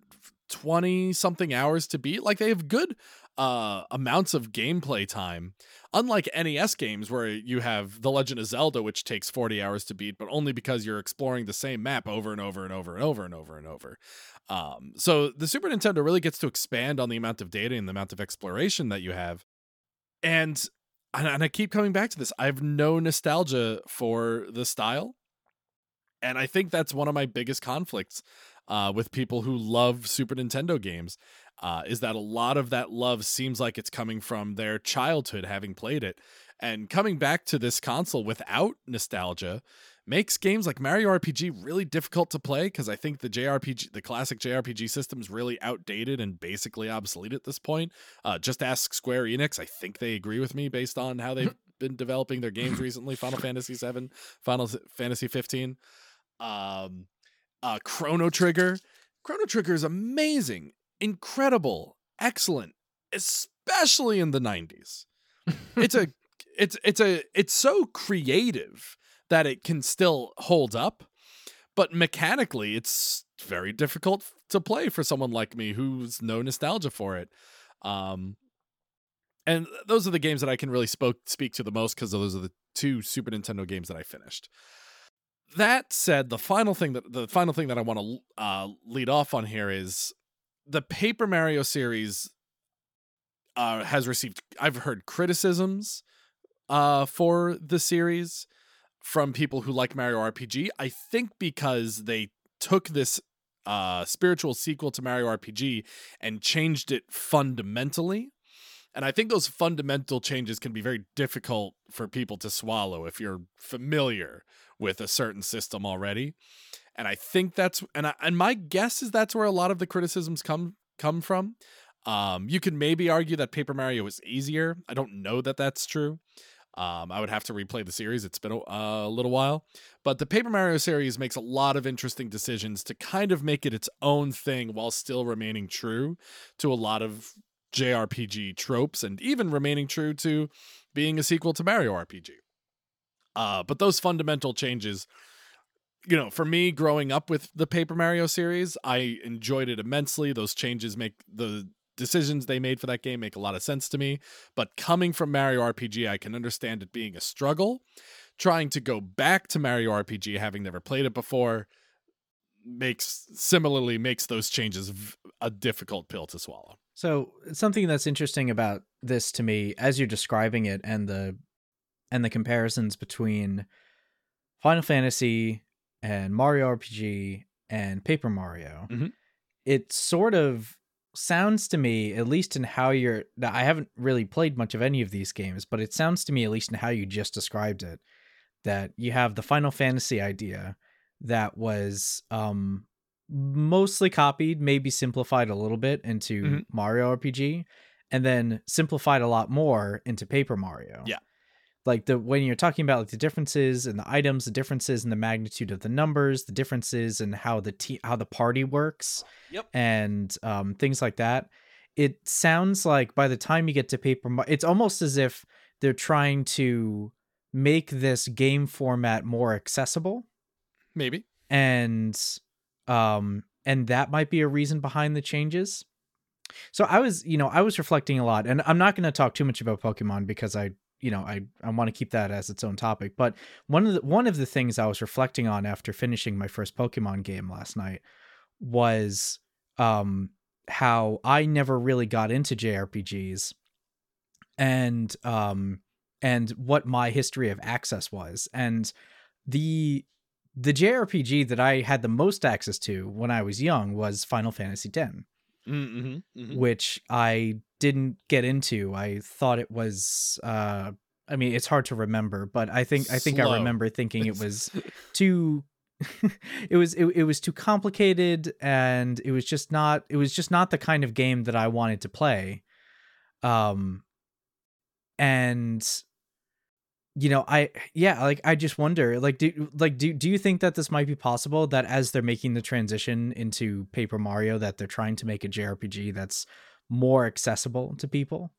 20 something hours to beat. Like they have good uh amounts of gameplay time unlike NES games where you have The Legend of Zelda which takes 40 hours to beat but only because you're exploring the same map over and over and over and over and over and over. Um so the Super Nintendo really gets to expand on the amount of data and the amount of exploration that you have. And and I keep coming back to this. I have no nostalgia for the style. And I think that's one of my biggest conflicts uh, with people who love Super Nintendo games uh, is that a lot of that love seems like it's coming from their childhood having played it. And coming back to this console without nostalgia makes games like Mario RPG really difficult to play because I think the JRPG, the classic JRPG system is really outdated and basically obsolete at this point. Uh, just ask Square Enix. I think they agree with me based on how they've been developing their games recently Final Fantasy VII, Final Fantasy 15. Um, uh, Chrono Trigger. Chrono Trigger is amazing, incredible, excellent, especially in the 90s. It's a it's it's a it's so creative that it can still hold up, but mechanically it's very difficult to play for someone like me who's no nostalgia for it. Um and those are the games that I can really spoke speak to the most because those are the two Super Nintendo games that I finished that said, the final thing that the final thing that I want to uh, lead off on here is the Paper Mario series uh, has received. I've heard criticisms uh, for the series from people who like Mario RPG. I think because they took this uh, spiritual sequel to Mario RPG and changed it fundamentally. And I think those fundamental changes can be very difficult for people to swallow if you're familiar with a certain system already. And I think that's and I, and my guess is that's where a lot of the criticisms come come from. Um, you can maybe argue that Paper Mario is easier. I don't know that that's true. Um, I would have to replay the series. It's been a, little while, but the Paper Mario series makes a lot of interesting decisions to kind of make it its own thing while still remaining true to a lot of JRPG tropes and even remaining true to being a sequel to Mario RPG. Uh, but those fundamental changes, you know, for me growing up with the Paper Mario series, I enjoyed it immensely. Those changes make the decisions they made for that game make a lot of sense to me. But coming from Mario RPG, I can understand it being a struggle. Trying to go back to Mario RPG, having never played it before, makes similarly makes those changes a difficult pill to swallow. So something that's interesting about this to me, as you're describing it, and the and the comparisons between Final Fantasy and Mario RPG and Paper Mario, mm-hmm. it sort of sounds to me, at least in how you're. I haven't really played much of any of these games, but it sounds to me, at least in how you just described it, that you have the Final Fantasy idea that was um mostly copied, maybe simplified a little bit into mm-hmm. Mario RPG, and then simplified a lot more into Paper Mario. Yeah like the when you're talking about like the differences and the items the differences and the magnitude of the numbers the differences and how the te- how the party works yep. and um, things like that it sounds like by the time you get to paper it's almost as if they're trying to make this game format more accessible. Maybe. And um and that might be a reason behind the changes. So i was you know i was reflecting a lot and i'm not going to talk too much about pokemon because i you know I I want to keep that as its own topic. But one of the one of the things I was reflecting on after finishing my first Pokemon game last night was um how I never really got into JRPGs and um and what my history of access was and the the JRPG that I had the most access to when I was young was Final Fantasy X. Mm-hmm, mm-hmm. which I didn't get into. I thought it was uh I mean it's hard to remember, but I think I think Slow. I remember thinking it was too it was it, it was too complicated and it was just not it was just not the kind of game that I wanted to play. Um and you know i yeah like i just wonder like do like do do you think that this might be possible that as they're making the transition into paper mario that they're trying to make a jrpg that's more accessible to people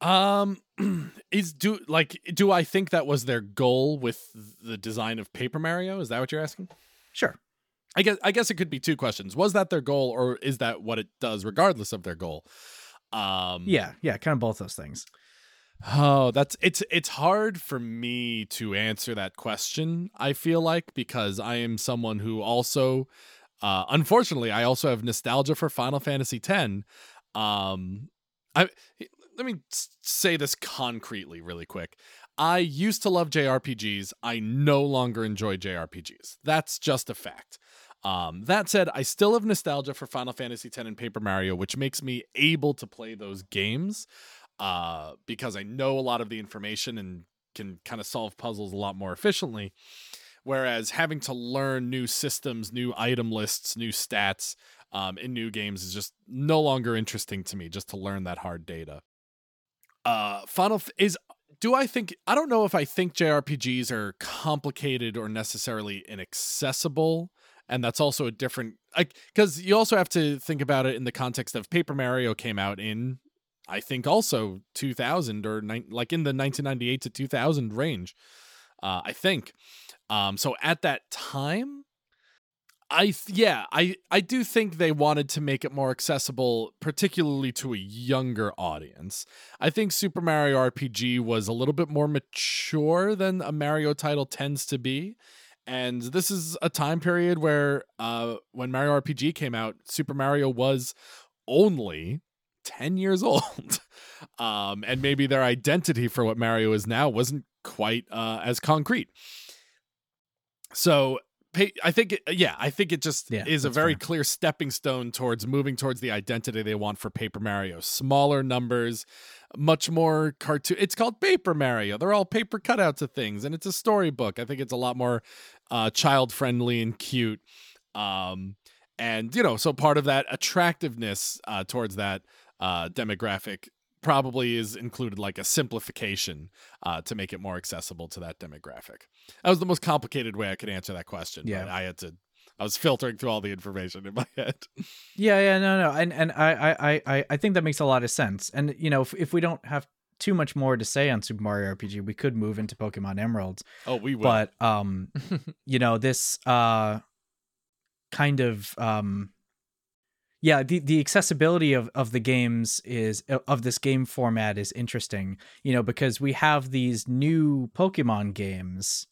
Um, is do like do I think that was their goal with the design of Paper Mario? Is that what you're asking? sure I guess I guess it could be two questions. Was that their goal, or is that what it does, regardless of their goal? Um, yeah yeah kind of both those things Oh, that's it's it's hard for me to answer that question. I feel like because I am someone who also, uh, unfortunately, I also have nostalgia for Final Fantasy X. Um, I let me say this concretely, really quick. I used to love JRPGs. I no longer enjoy JRPGs. That's just a fact. Um, that said, I still have nostalgia for Final Fantasy X and Paper Mario, which makes me able to play those games uh, because I know a lot of the information and can kind of solve puzzles a lot more efficiently. Whereas having to learn new systems, new item lists, new stats um, in new games is just no longer interesting to me. Just to learn that hard data. Uh, Final F- is. Do I think I don't know if I think JRPGs are complicated or necessarily inaccessible, and that's also a different like because you also have to think about it in the context of Paper Mario came out in I think also 2000 or like in the 1998 to 2000 range. Uh, I think. Um, so at that time, I th- yeah, I I do think they wanted to make it more accessible, particularly to a younger audience. I think Super Mario RPG was a little bit more mature than a Mario title tends to be. And this is a time period where uh when Mario RPG came out, Super Mario was only 10 years old. um, and maybe their identity for what Mario is now wasn't quite uh, as concrete. So I think, it, yeah, I think it just Yeah, is a very fair. clear stepping stone towards moving towards the identity they want for Paper Mario. Smaller numbers, much more cartoon. It's called Paper Mario. They're all paper cutouts of things, and it's a storybook. I think it's a lot more uh, child friendly and cute. Um, and you know, so part of that attractiveness uh, towards that uh, demographic probably is included like a simplification uh, to make it more accessible to that demographic. That was the most complicated way I could answer that question. Yeah. I had to. I was filtering through all the information in my head. Yeah, yeah, no, no, and and I, I, I- I, I think that makes a lot of sense. And you know, if if we don't have too much more to say on Super Mario RPG, we could move into Pokemon Emeralds. Oh, we will. But um, you know, this uh, kind of um, yeah, the the accessibility of of the games is of this game format is interesting. You know, because we have these new Pokemon games.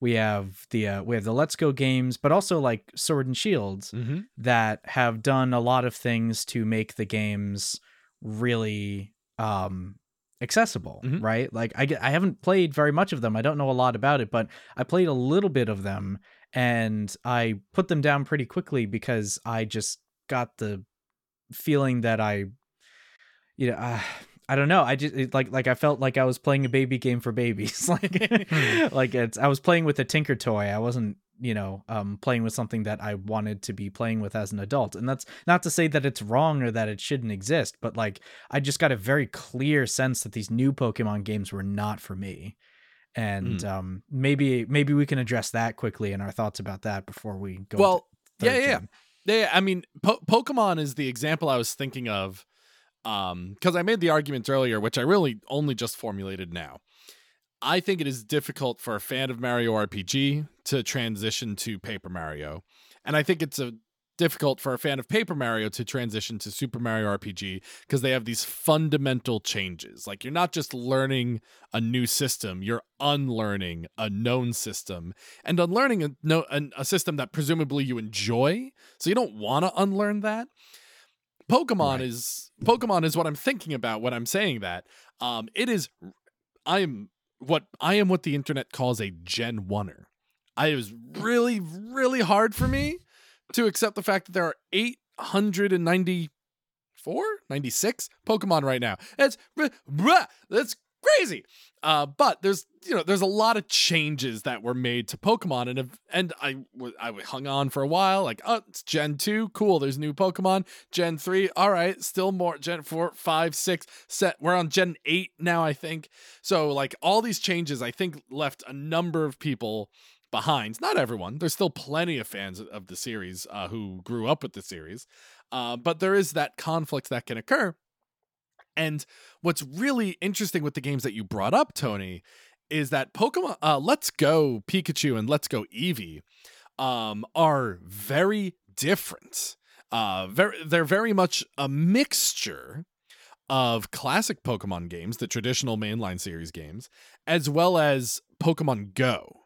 We have the uh, we have the Let's Go games, but also like Sword and Shields mm-hmm. that have done a lot of things to make the games really um accessible Mhm. right like I, I haven't played very much of them i don't know a lot about it but i played a little bit of them and i put them down pretty quickly because i just got the feeling that i you know uh, i don't know i just it, like like i felt like i was playing a baby game for babies like like it's i was playing with a tinker toy i wasn't you know um playing with something that i wanted to be playing with as an adult and that's not to say that it's wrong or that it shouldn't exist but like i just got a very clear sense that these new pokemon games were not for me and um maybe maybe we can address that quickly and our thoughts about that before we go Well, into yeah, third yeah, yeah. gen. Yeah, I mean, po- Pokemon is the example I was thinking of, um, because I made the argument earlier, which I really only just formulated now. I think it is difficult for a fan of Mario RPG to transition to Paper Mario, and I think it's a difficult for a fan of Paper Mario to transition to Super Mario RPG because they have these fundamental changes. Like you're not just learning a new system, you're unlearning a known system and unlearning a no an, a system that presumably you enjoy. So you don't want to unlearn that. Pokemon Right. is Pokemon is what I'm thinking about when I'm saying that. Um, it is I am what I am what the internet calls a Gen Oneer. I it was really really hard for me to accept the fact that there are 194, 96 Pokemon right now. That's that's crazy. Uh, but there's you know there's a lot of changes that were made to Pokemon, and if, and I I hung on for a while, like oh it's Gen two, cool. There's new Pokemon. Gen three, all right, still more. Gen four, five, six, set. We're on Gen eight now, I think. So like all these changes, I think left a number of people behind. Not everyone. There's still plenty of fans of the series uh, who grew up with the series, uh, but there is that conflict that can occur and what's really interesting with the games that you brought up, Tony, is that Pokemon uh, Let's Go Pikachu and Let's Go Eevee um, are very different. Uh, very, they're very much a mixture of classic Pokemon games, the traditional mainline series games, as well as Pokemon Go.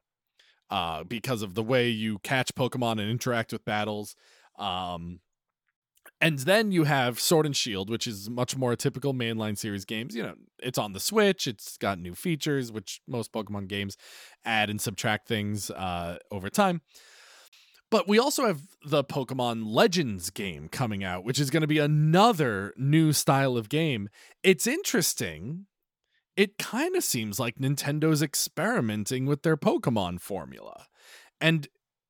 Uh, because of the way you catch Pokemon and interact with battles. Um, and then you have Sword and Shield, which is much more a typical mainline series games. You know, it's on the Switch, it's got new features, which most Pokemon games add and subtract things uh, over time. But we also have the Pokemon Legends game coming out, which is going to be another new style of game. It's interesting. It kind of seems like Nintendo's experimenting with their Pokemon formula. And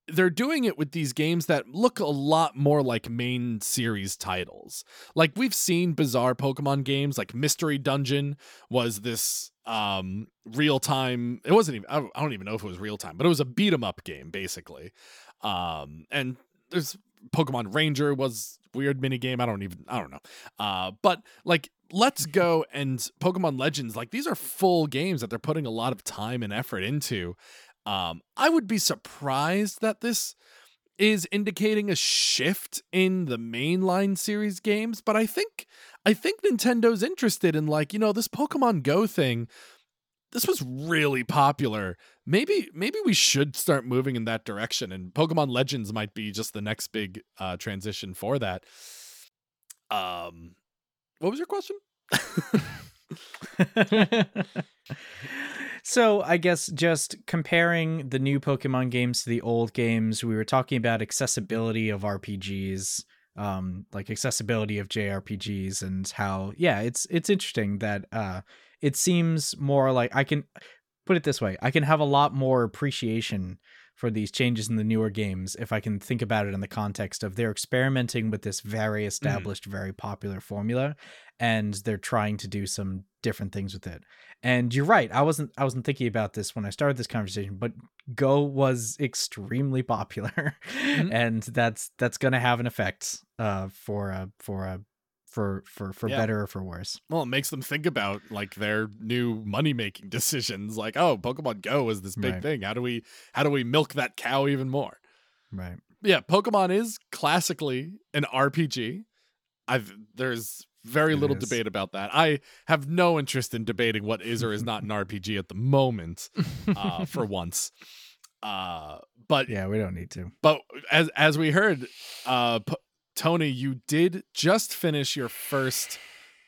they're doing it with these games that look a lot more like main series titles. Like we've seen bizarre Pokemon games like Mystery Dungeon was this um real time it wasn't even I don't even know if it was real time, but it was a beat 'em up game basically. Um and there's Pokemon Ranger was weird mini game. I don't even I don't know. Uh but like Let's Go and Pokemon Legends like these are full games that they're putting a lot of time and effort into um, I would be surprised that this is indicating a shift in the mainline series games, but I think I think Nintendo's interested in like, you know, this Pokemon Go thing. This was really popular. Maybe maybe we should start moving in that direction and Pokemon Legends might be just the next big uh transition for that. Um what was your question? So I guess just comparing the new Pokemon games to the old games, we were talking about accessibility of RPGs, um, like accessibility of JRPGs, and how yeah, it's it's interesting that uh, it seems more like I can put it this way: I can have a lot more appreciation for these changes in the newer games if I can think about it in the context of they're experimenting with this very mm-hmm. established, mm. very popular formula and they're trying to do some different things with it. And you're right. I wasn't I wasn't thinking about this when I started this conversation, but Go was extremely popular, mm-hmm. and that's that's going to have an effect uh, for a for a for for for yeah. better or for worse. Well, it makes them think about like their new money making decisions. Like, oh, Pokemon Go is this big right. thing. How do we how do we milk that cow even more? Right. Yeah, Pokemon is classically an RPG. I've there's very it little is. debate about that. I have no interest in debating what is or is not an RPG at the moment, uh, for once. Uh, but yeah, we don't need to. But as as we heard, uh, P- Tony, you did just finish your first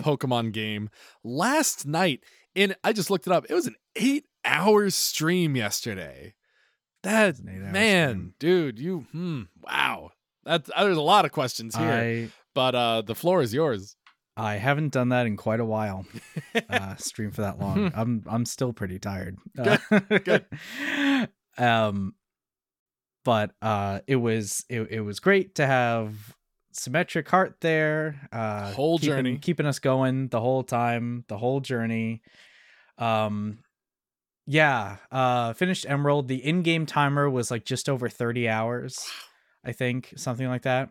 Pokemon game last night. And I just looked it up. It was an eight hour stream yesterday. That man, stream. dude, you hmm, wow. That's uh, there's a lot of questions here. I, but uh the floor is yours. I haven't done that in quite a while. uh, stream for that long. I'm I'm still pretty tired. Good. Uh, Good. um, but uh, it was it, it was great to have symmetric heart there. Uh, whole keeping, journey, keeping us going the whole time, the whole journey. Um, yeah. Uh, finished Emerald. The in-game timer was like just over thirty hours, I think, something like that,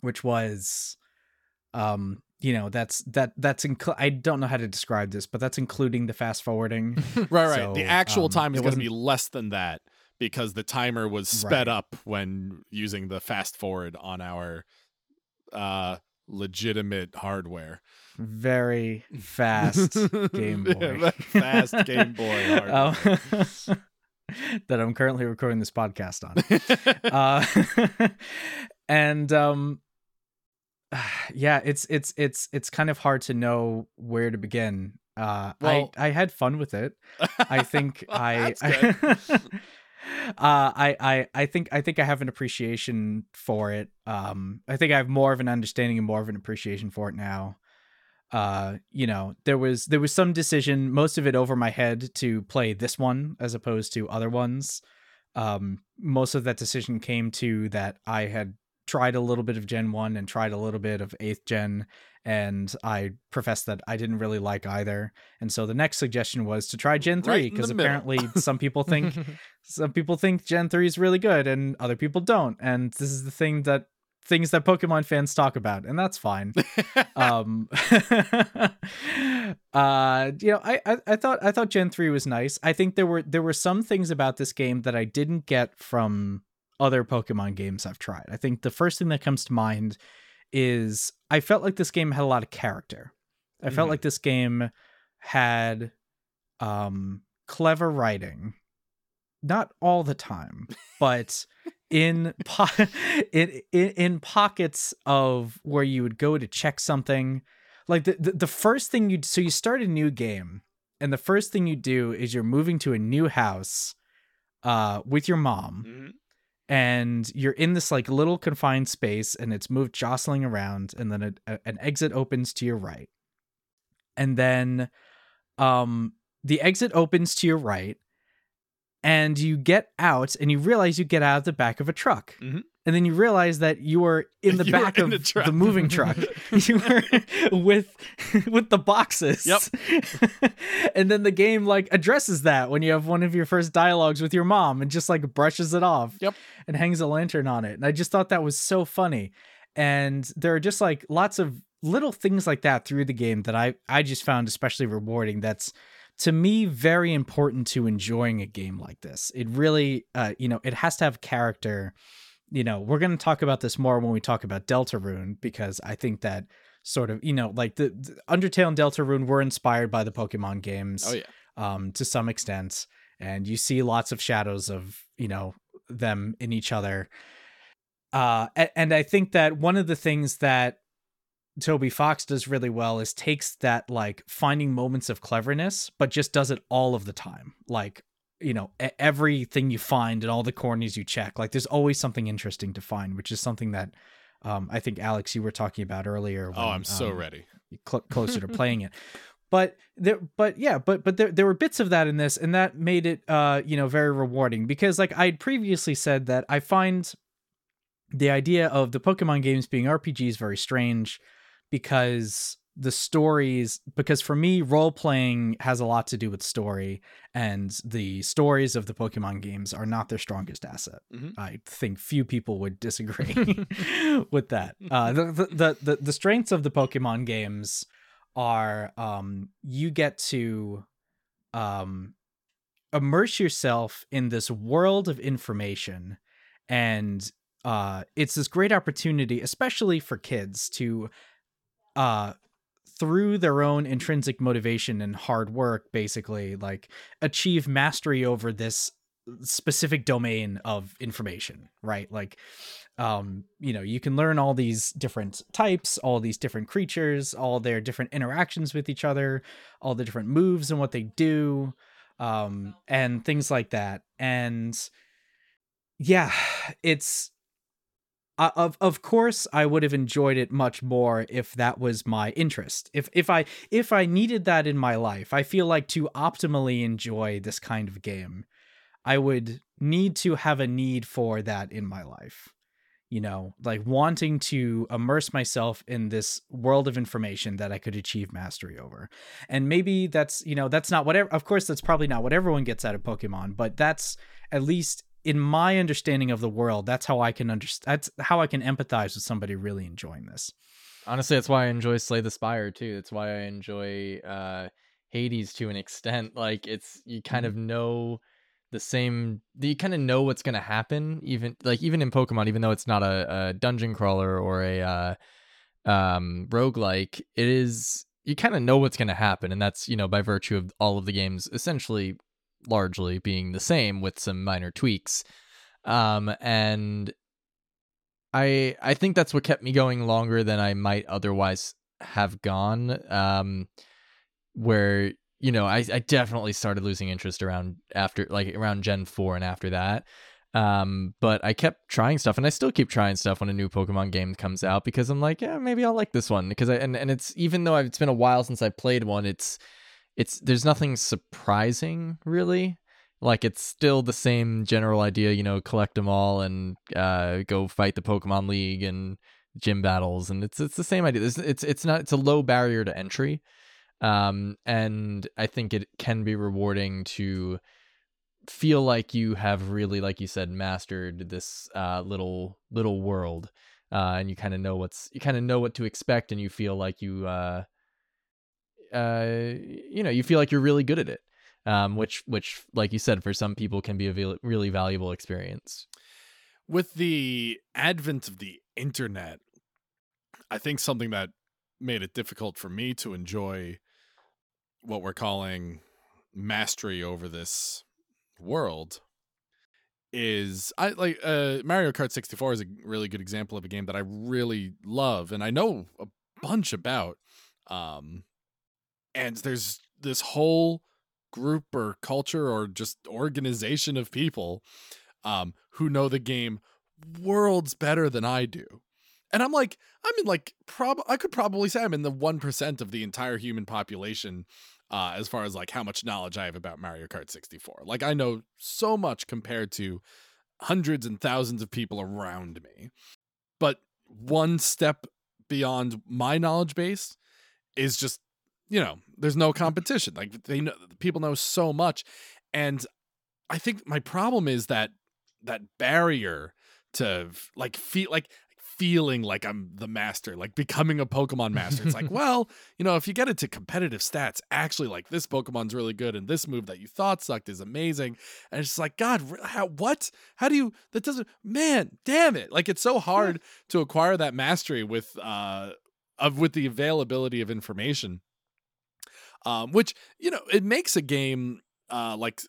which was um you know that's that that's inc- i don't know how to describe this but that's including the fast forwarding right right so, the actual um, time is going to be less than that because the timer was sped right. up when using the fast forward on our uh legitimate hardware very fast game boy fast game boy hardware. Oh. that i'm currently recording this podcast on uh and um yeah, it's it's it's it's kind of hard to know where to begin. Uh, well, I I had fun with it. I think I, I I, I I think I think I have an appreciation for it. Um, I think I have more of an understanding and more of an appreciation for it now. Uh, you know, there was there was some decision, most of it over my head, to play this one as opposed to other ones. Um, most of that decision came to that I had tried a little bit of Gen One and tried a little bit of Eighth Gen, and I professed that I didn't really like either. And so the next suggestion was to try Gen 3 because Right apparently some people think some people think Gen 3 is really good and other people don't. And this is the thing that things that Pokemon fans talk about, and that's fine. um uh you know I, I i thought i thought gen 3 was nice i think there were there were some things about this game that i didn't get from other pokemon games i've tried i think the first thing that comes to mind is i felt like this game had a lot of character i felt Mhm. like this game had um clever writing not all the time but in po- in, in in pockets of where you would go to check something like the, the the first thing you so you start a new game and the first thing you do is you're moving to a new house uh with your mom Mhm. And you're in this like little confined space and it's moved jostling around and then a, a- an exit opens to your right and then um the exit opens to your right and you get out and you realize you get out of the back of a truck Mhm. And then you realize that you are in the You were back in of the the moving truck. You were with with the boxes. Yep. and then the game like addresses that when you have one of your first dialogues with your mom and just like brushes it off Yep. and hangs a lantern on it. And i just thought that was so funny. And there are just like lots of little things like that through the game that i i just found especially rewarding that's to me very important to enjoying a game like this. It really uh you know it has to have character you know we're going to talk about this more when we talk about deltarune because i think that sort of you know like the, the undertale and deltarune were inspired by the pokemon games Oh yeah. um, to some extent, and you see lots of shadows of you know them in each other. Uh, and I think that one of the things that Toby Fox does really well is takes that like finding moments of cleverness, but just does it all of the time. Like you know everything you find and all the corners you check, like there's always something interesting to find, which is something that. Um, I think Alex, you were talking about earlier. Oh, I'm so um, ready. cl- closer to playing it but there but yeah but but there, there were bits of that in this and that made it uh you know very rewarding because like i had previously said that i find the idea of the pokemon games being rpgs very strange because the stories because for me role playing has a lot to do with story and the stories of the pokemon games are not their strongest asset Mhm. i think few people would disagree with that uh the, the the the the strengths of the pokemon games are um you get to um immerse yourself in this world of information and uh it's this great opportunity especially for kids to uh through their own intrinsic motivation and hard work basically like achieve mastery over this specific domain of information right? Like um you know you can learn all these different types all these different creatures all their different interactions with each other all the different moves and what they do um and things like that. And yeah it's uh, of of course I would have enjoyed it much more if that was my interest. If if I if I needed that in my life, I feel like to optimally enjoy this kind of game, I would need to have a need for that in my life. You know, like wanting to immerse myself in this world of information that I could achieve mastery over. And maybe that's, you know, that's not whatever of course that's probably not what everyone gets out of Pokemon, but that's at least in my understanding of the world, that's how I can understand. That's how I can empathize with somebody really enjoying this. Honestly, that's why I enjoy Slay the Spire too. That's why I enjoy uh Hades to an extent. Like it's you kind of know the same you kind of know what's gonna happen, even like even in Pokemon, even though it's not a, a dungeon crawler or a uh um roguelike, it is you kind of know what's gonna happen, and that's, you know, by virtue of all of the games essentially largely being the same with some minor tweaks. Um and I I think that's what kept me going longer than I might otherwise have gone. Um, where you know, I, I definitely started losing interest around after like around Gen 4 and after that. Um, but I kept trying stuff and I still keep trying stuff when a new Pokemon game comes out because I'm like, yeah, maybe I'll like this one. Because I and, and it's even though I've, it's been a while since I played one, it's it's there's nothing surprising really. Like it's still the same general idea, you know, collect them all and uh, go fight the Pokemon League and gym battles, and it's it's the same idea. It's it's, it's not it's a low barrier to entry, um, and I think it can be rewarding to feel like you have really like you said mastered this uh, little little world uh, and you kind of know what's you kind of know what to expect and you feel like you uh, uh, you know you feel like you're really good at it um, which which like you said for some people can be a really valuable experience. With the advent of the internet i think something that made it difficult for me to enjoy what we're calling mastery over this world is I like uh Mario Kart 64 is a really good example of a game that I really love and I know a bunch about um and there's this whole group or culture or just organization of people um who know the game worlds better than I do. And I'm like I'm in like prob I could probably say I'm in the 1% of the entire human population uh, as far as like how much knowledge I have about Mario Kart 64. Like I know so much compared to hundreds and thousands of people around me. But one step beyond my knowledge base is just you know, there's no competition. Like they know people know so much and I think my problem is that that barrier to like feel like feeling like I'm the master, like becoming a Pokemon master. It's like, well, you know, if you get into competitive stats, actually, like this Pokemon's really good, and this move that you thought sucked is amazing. And it's just like, God, how, what? How do you? That doesn't, man, damn it! Like it's so hard to acquire that mastery with, uh, of with the availability of information. Um, which you know, it makes a game, uh, like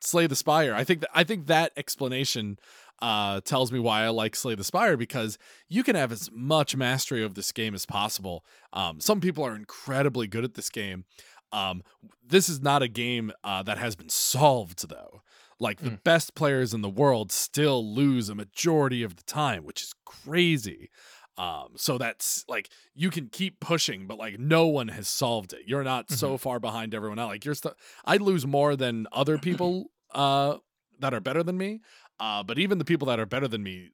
Slay the Spire. I think that I think that explanation uh, tells me why I like Slay the Spire because you can have as much mastery of this game as possible. Um, some people are incredibly good at this game. Um, this is not a game uh, that has been solved though. Like the mm. best players in the world still lose a majority of the time, which is crazy. Um, so that's like you can keep pushing, but like no one has solved it. You're not mm-hmm. so far behind everyone else. Like you're st- I lose more than other people uh that are better than me. Uh, but even the people that are better than me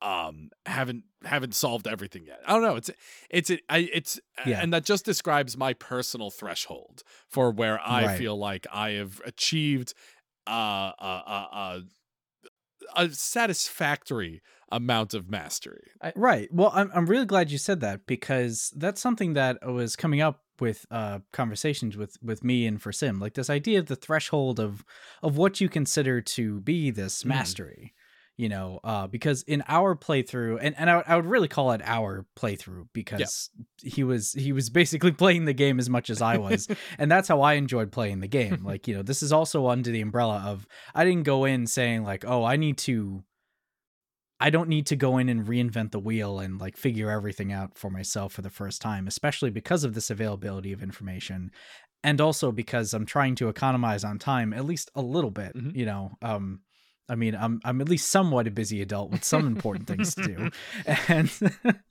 um haven't haven't solved everything yet. I don't know. It's it's it, I it's yeah. and that just describes my personal threshold for where I right. feel like I have achieved uh, uh, uh, uh a satisfactory amount of mastery. I, right. Well, I'm I'm really glad you said that because that's something that was coming up with uh conversations with with me and for sim like this idea of the threshold of of what you consider to be this mm. mastery you know uh because in our playthrough and and I, I would really call it our playthrough because yeah. he was he was basically playing the game as much as i was and that's how i enjoyed playing the game like you know this is also under the umbrella of i didn't go in saying like oh i need to I don't need to go in and reinvent the wheel and like figure everything out for myself for the first time, especially because of this availability of information. And also because I'm trying to economize on time at least a little bit, mm-hmm. you know. Um I mean, I'm I'm at least somewhat a busy adult with some important things to do. And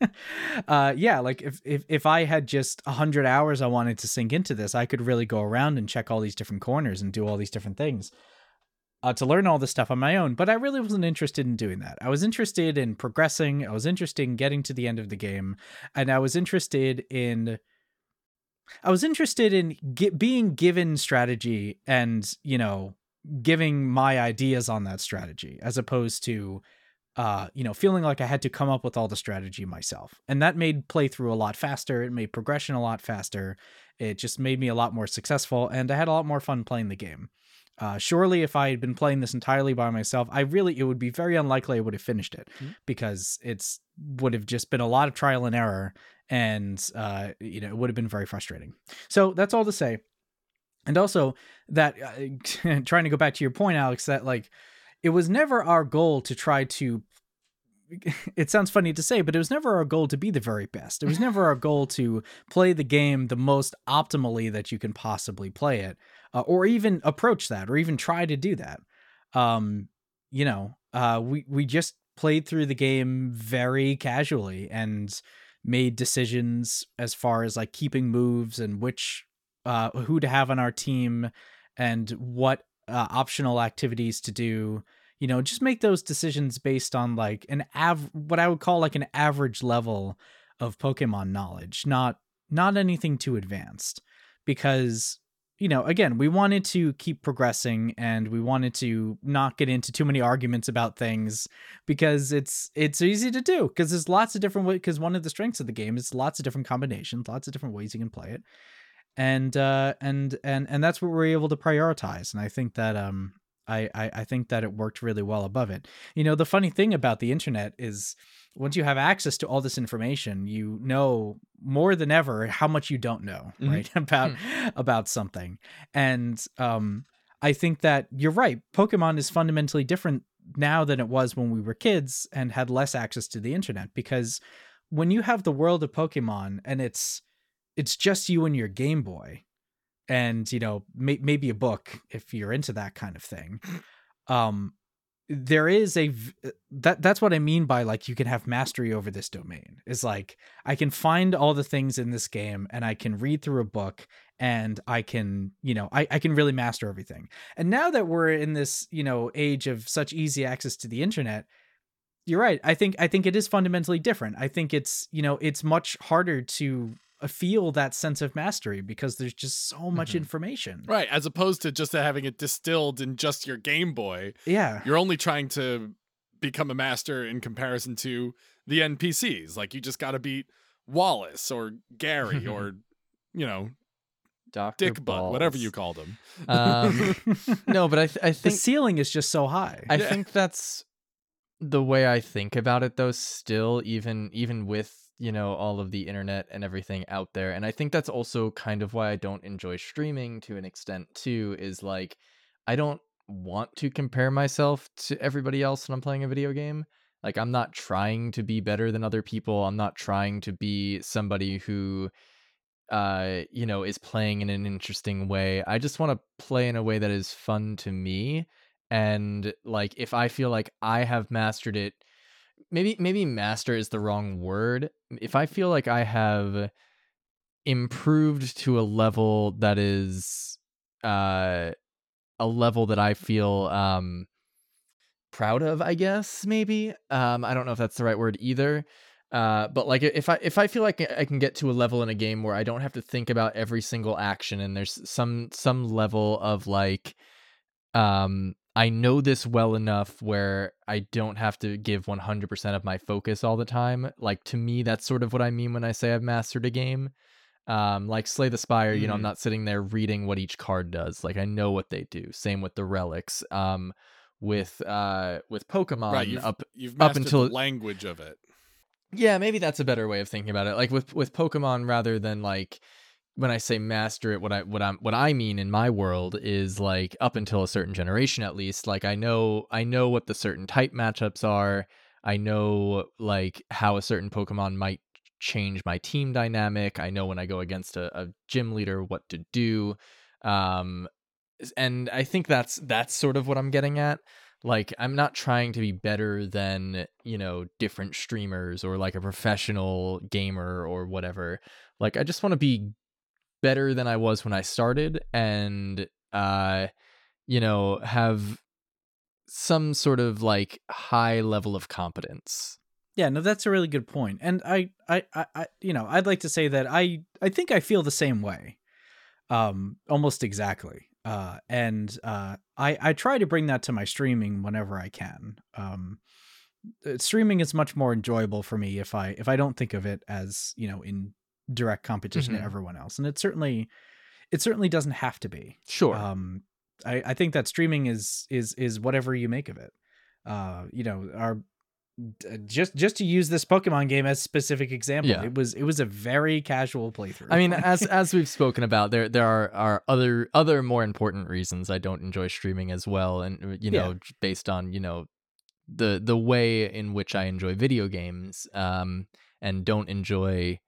uh yeah, like if if if I had just 100 hours I wanted to sink into this, I could really go around and check all these different corners and do all these different things uh, to learn all this stuff on my own, but I really wasn't interested in doing that. I was interested in progressing, I was interested in getting to the end of the game, and I was interested in I was interested in being given strategy and, you know, giving my ideas on that strategy as opposed to uh, you know, feeling like I had to come up with all the strategy myself. And that made playthrough a lot faster. It made progression a lot faster. It just made me a lot more successful and I had a lot more fun playing the game. Uh, surely, if I had been playing this entirely by myself, I really it would be very unlikely I would have finished it mm-hmm. because it's would have just been a lot of trial and error, and uh, you know it would have been very frustrating. So that's all to say, and also that uh, trying to go back to your point, Alex, that like it was never our goal to try to it sounds funny to say, but it was never our goal to be the very best. It was never our goal to play the game the most optimally that you can possibly play it, uh, or even approach that, or even try to do that. Um, you know, uh, we we just played through the game very casually and made decisions as far as like keeping moves and which uh who to have on our team and what uh, optional activities to do you know just make those decisions based on like an av what i would call like an average level of pokemon knowledge not not anything too advanced because you know again we wanted to keep progressing and we wanted to not get into too many arguments about things because it's it's easy to do because there's lots of different ways because one of the strengths of the game is lots of different combinations lots of different ways you can play it. And uh and and and that's what we're able to prioritize. And i think that um I, I I think that it worked really well above it. You know, the funny thing about the internet is once you have access to all this information, you know more than ever how much you don't know, Mhm. right? About Hmm. about something. And um I think that you're right. Pokemon is fundamentally different now than it was when we were kids and had less access to the internet because when you have the world of Pokemon and it's it's just you and your Game Boy and you know may- maybe a book if you're into that kind of thing. Um there is a uh, that that's what i mean by like you can have mastery over this domain is like i can find all the things in this game and i can read through a book and i can you know i, I can really master everything. And now that we're in this you know age of such easy access to the internet you're right i think i think it is fundamentally different. I think it's you know it's much harder to feel that sense of mastery because there's just so much Mhm. information Right, as opposed to just having it distilled in just your Game Boy. yeah You're only trying to become a master in comparison to the NPCs. Like you just got to beat Wallace or Gary or you know Doctor Dick Butt, whatever you called him. Um, no, but I th- I the ceiling is just so high I Yeah. think that's the way I think about it though still even even with you know all of the internet and everything out there and I think that's also kind of why I don't enjoy streaming to an extent too is like I don't want to compare myself to everybody else when I'm playing a video game like I'm not trying to be better than other people I'm not trying to be somebody who uh you know is playing in an interesting way I just want to play in a way that is fun to me and like if i feel like i have mastered it maybe maybe master is the wrong word. If i feel like i have improved to a level that is uh a level that i feel um proud of i guess maybe um i don't know if that's the right word either. Uh but like if i if i feel like i can get to a level in a game where i don't have to think about every single action and there's some some level of like um I know this well enough where I don't have to give 100% of my focus all the time. Like to me that's sort of what I mean when I say I've mastered a game. Um like Slay the Spire, you know, I'm Mhm. not sitting there reading what each card does. Like I know what they do. Same with the relics. Um with uh with Pokemon right, you've, up you've up mastered until- the language of it. yeah, maybe that's a better way of thinking about it. Like with with Pokemon, rather than like when I say master it, what I what I'm what I mean in my world is like up until a certain generation at least. Like I know I know what the certain type matchups are. I know like how a certain Pokemon might change my team dynamic. I know when I go against a, a gym leader what to do. Um and I think that's that's sort of what I'm getting at like i'm not trying to be better than you know different streamers or like a professional gamer or whatever like i just want to be better than i was when i started and uh you know have some sort of like high level of competence Yeah, no, that's a really good point. And I, I, I, you know, I'd like to say that I, I think I feel the same way, um, almost exactly. Uh, and uh, I, I try to bring that to my streaming whenever I can. Um, uh, streaming is much more enjoyable for me if I, if I don't think of it as you know in direct competition Mhm. to everyone else, and it certainly, it certainly doesn't have to be. sure um I, I think that streaming is is is whatever you make of it uh you know our just just to use this pokemon game as a specific example Yeah. it was it was a very casual playthrough I mean, as as we've spoken about, there there are, are other other more important reasons I don't enjoy streaming as well, and uh, you know, j- based on you know the the way in which I enjoy video games um, and don't enjoy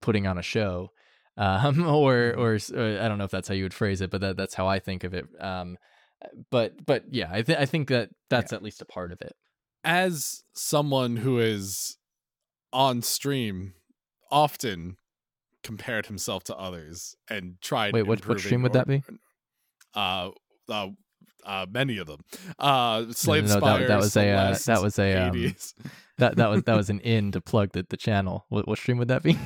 putting on a show. Um, or, or or I don't know if that's how you would phrase it, but that, that's how I think of it. Um, but but yeah, I think I think that that's at least a part of it. As someone who is on stream often compared himself to others and tried Wait, what what stream would or- that be? uh, uh, uh, many of them. Uh, Slave no, that- Spire. that was a, uh, that was a, um, Hades. That that was that was an in to plug the, the channel. What what stream would that be?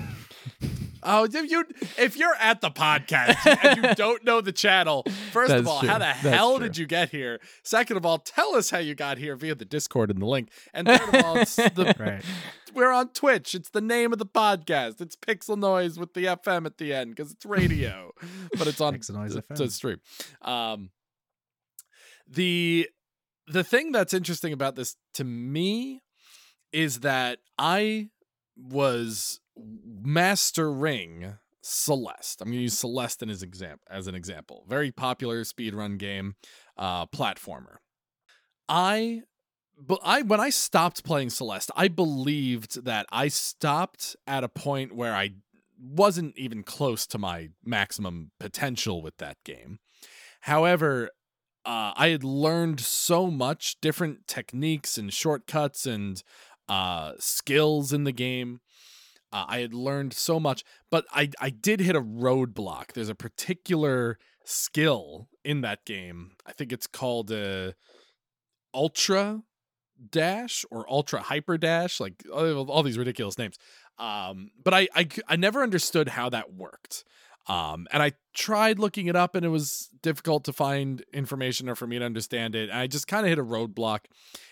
Oh, if you if you're at the podcast and you don't know the channel, first of all, true. how the That's hell true. did you get here? Second of all, tell us how you got here via the Discord and the link. And third of all, the, Right. we're on Twitch. It's the name of the podcast. It's Pixel Noise with the FM at the end because it's radio, but it's on Pixel Noise FM. to stream. Um, the the thing that's interesting about this to me is that I was mastering Celeste. I'm going to use Celeste as example as an example. Very popular speedrun game, uh, platformer. I but I when I stopped playing Celeste, I believed that I stopped at a point where I wasn't even close to my maximum potential with that game. However, uh, I had learned so much different techniques and shortcuts and uh, skills in the game. Uh, I had learned so much, but I I did hit a roadblock. There's a particular skill in that game. I think it's called uh, Ultra Dash or Ultra Hyper Dash, like all, all these ridiculous names. Um, but I never understood how that worked. Um, and I tried looking it up, and it was difficult to find information or for me to understand it. And I just kind of hit a roadblock.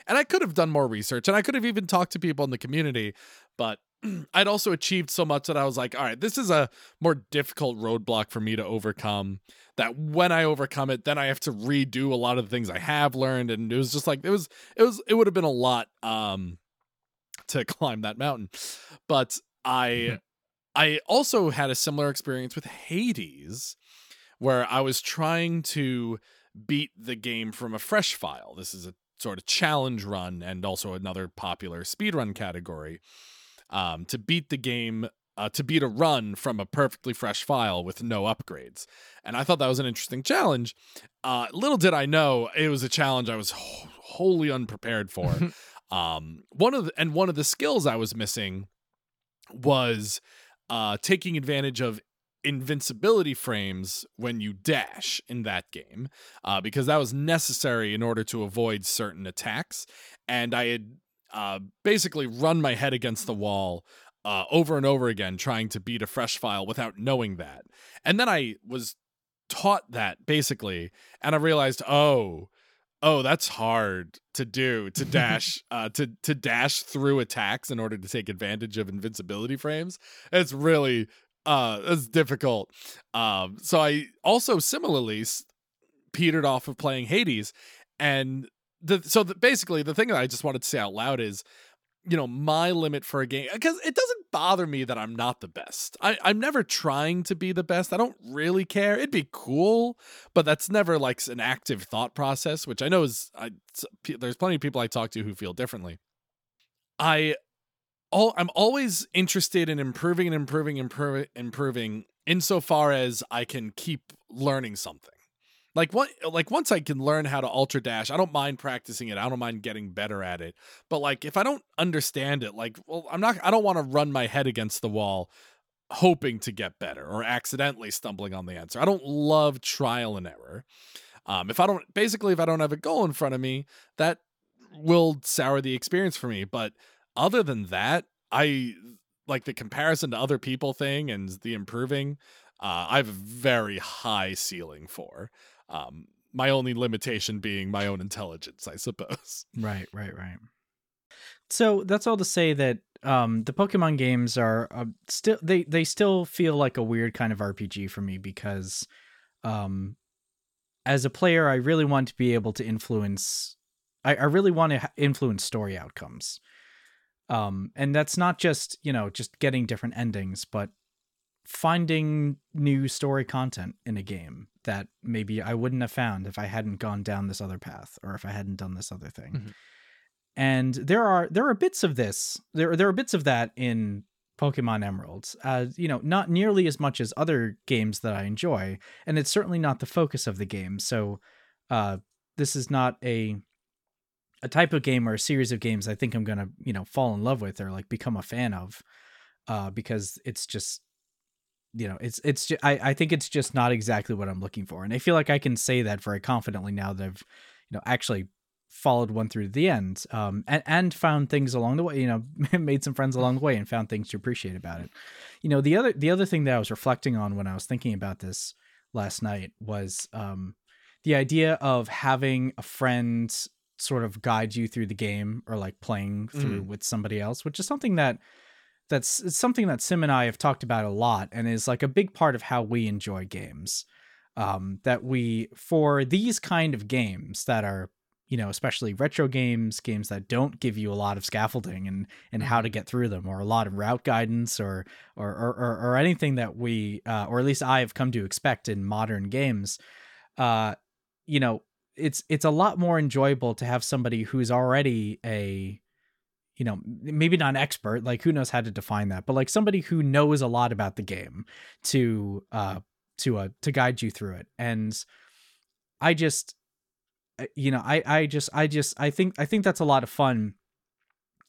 And I could have done more research, and I could have even talked to people in the community, but I'd also achieved so much that I was like, all right, this is a more difficult roadblock for me to overcome. That when I overcome it, then I have to redo a lot of the things I have learned, and it was just like it was, it was, it would have been a lot um to climb that mountain, but I, I also had a similar experience with Hades, where I was trying to beat the game from a fresh file. This is a sort of challenge run and also another popular speedrun category um, to beat the game uh, to beat a run from a perfectly fresh file with no upgrades. And i thought that was an interesting challenge. Uh, little did i know it was a challenge i was wh- wholly unprepared for. Um, one of the, and one of the skills i was missing was uh, taking advantage of invincibility frames when you dash in that game uh, because that was necessary in order to avoid certain attacks. And i had uh, basically run my head against the wall uh, over and over again trying to beat a fresh file without knowing that. And then i was taught that basically and i realized oh oh that's hard to do to dash uh to to dash through attacks in order to take advantage of invincibility frames. It's really uh it's difficult. Um so i also similarly petered off of playing hades and the so the, basically the thing that i just wanted to say out loud is you know my limit for a game because it doesn't bother me that i'm not the best. I, i'm never trying to be the best. I don't really care. It'd be cool but that's never like an active thought process which i know is I, there's plenty of people i talk to who feel differently. I all i'm always interested in improving and improving improving improving insofar as i can keep learning something like what like once i can learn how to ultra dash i don't mind practicing it i don't mind getting better at it but like if i don't understand it like well i'm not i don't want to run my head against the wall hoping to get better or accidentally stumbling on the answer. I don't love trial and error. Um if i don't basically if i don't have a goal in front of me that will sour the experience for me but other than that i like the comparison to other people thing and the improving uh, i have a very high ceiling for um, my only limitation being my own intelligence, I suppose. Right, right, right. So that's all to say that um, the Pokemon games are uh, still they they still feel like a weird kind of RPG for me because um, as a player, I really want to be able to influence. I, I really want to influence story outcomes, um, and that's not just you know just getting different endings, but finding new story content in a game that maybe I wouldn't have found if I hadn't gone down this other path or if I hadn't done this other thing. Mhm. and there are there are bits of this there there are bits of that in Pokemon Emeralds, uh, you know, not nearly as much as other games that I enjoy, and it's certainly not the focus of the game. So, uh, this is not a a type of game or a series of games I think I'm gonna you know fall in love with or like become a fan of, uh, because it's just you know it's it's just, I I think it's just not exactly what I'm looking for, and I feel like I can say that very confidently now that I've you know actually followed one through to the end um, and, and found things along the way you know made some friends along the way and found things to appreciate about it you know the other the other thing that i was reflecting on when i was thinking about this last night was um, the idea of having a friend sort of guide you through the game or like playing through mm. with somebody else which is something that that's something that sim and i have talked about a lot and is like a big part of how we enjoy games um, that we for these kind of games that are you know, especially retro games, games that don't give you a lot of scaffolding and and how to mm-hmm. get through them, or a lot of route guidance, or or or, or anything that we, uh, or at least I have come to expect in modern games. Uh, you know, it's it's a lot more enjoyable to have somebody who's already a you know maybe not an expert like who knows how to define that but like somebody who knows a lot about the game to uh to uh to guide you through it. And i just you know i i just i just i think i think that's a lot of fun.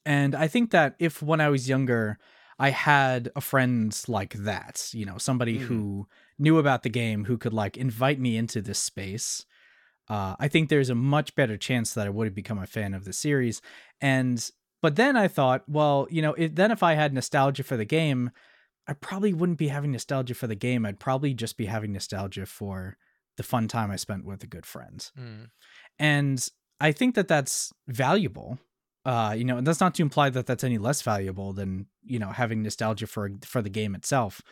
And i think that if when i was younger i had a friend like that you know somebody mm. who knew about the game who could like invite me into this space uh, i think there's a much better chance that i would have become a fan of the series. And but then i thought well you know it, then if i had nostalgia for the game i probably wouldn't be having nostalgia for the game i'd probably just be having nostalgia for the fun time i spent with a good friend mm and I think that that's valuable. Uh, you know, and that's not to imply that that's any less valuable than you know having nostalgia for for the game itself.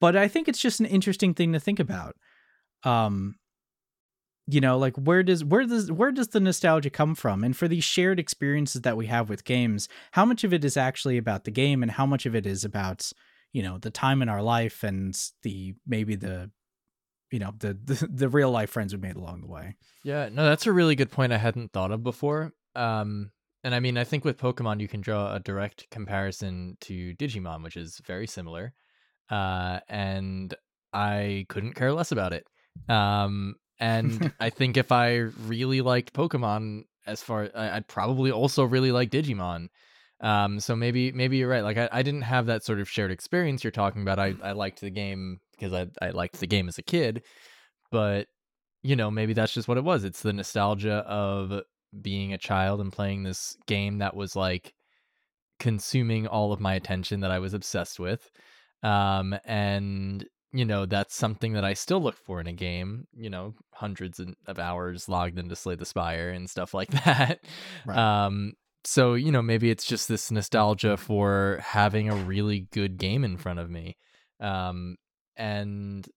But I think it's just an interesting thing to think about. Um, you know, like where does where does where does the nostalgia come from? And for these shared experiences that we have with games, how much of it is actually about the game, and how much of it is about you know the time in our life and the maybe the you know the, the the real life friends we made along the way. Yeah, no, that's a really good point I hadn't thought of before. Um, and I mean, I think with Pokemon you can draw a direct comparison to Digimon, which is very similar. Uh, and I couldn't care less about it. Um, and I think if I really liked Pokemon, as far I'd probably also really like Digimon. Um, so maybe maybe you're right. Like I, I didn't have that sort of shared experience you're talking about. I, I liked the game because I I liked the game as a kid, but you know maybe that's just what it was. It's the nostalgia of being a child and playing this game that was like consuming all of my attention that I was obsessed with. Um, and you know that's something that I still look for in a game. You know, hundreds of hours logged into Slay the Spire and stuff like that. Right. Um, so you know maybe it's just this nostalgia for having a really good game in front of me. Um, and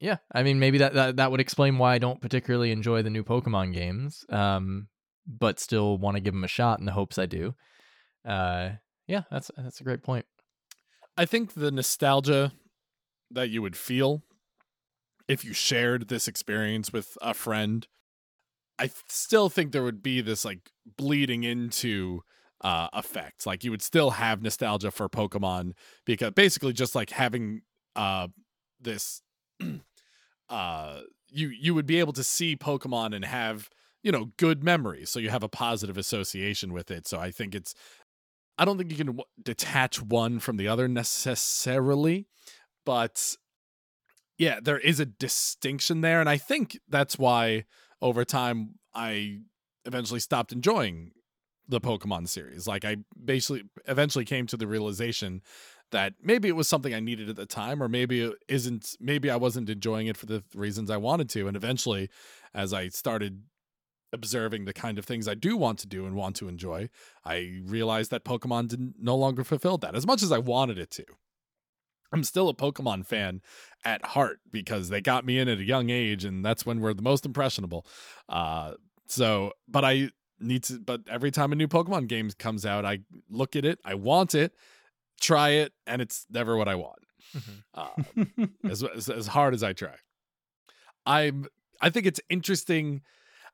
yeah, I mean maybe that, that that would explain why I don't particularly enjoy the new Pokemon games, um, but still want to give them a shot in the hopes I do. Uh, yeah, that's that's a great point. I think the nostalgia that you would feel if you shared this experience with a friend, I still think there would be this like bleeding into uh effect. Like you would still have nostalgia for Pokemon because basically just like having uh this uh you you would be able to see Pokemon and have you know good memories so you have a positive association with it so I think it's I don't think you can w- detach one from the other necessarily but yeah there is a distinction there and I think that's why over time I eventually stopped enjoying the Pokemon series like I basically eventually came to the realization that maybe it was something I needed at the time, or maybe it isn't. Maybe I wasn't enjoying it for the reasons I wanted to. And eventually, as I started observing the kind of things I do want to do and want to enjoy, I realized that Pokemon didn't no longer fulfill that as much as I wanted it to. I'm still a Pokemon fan at heart because they got me in at a young age, and that's when we're the most impressionable. Uh, so, but I need to. But every time a new Pokemon game comes out, I look at it, I want it, try it, and it's never what I want. Mm-hmm. uh, as, as as hard as I try, I'm. I think it's interesting.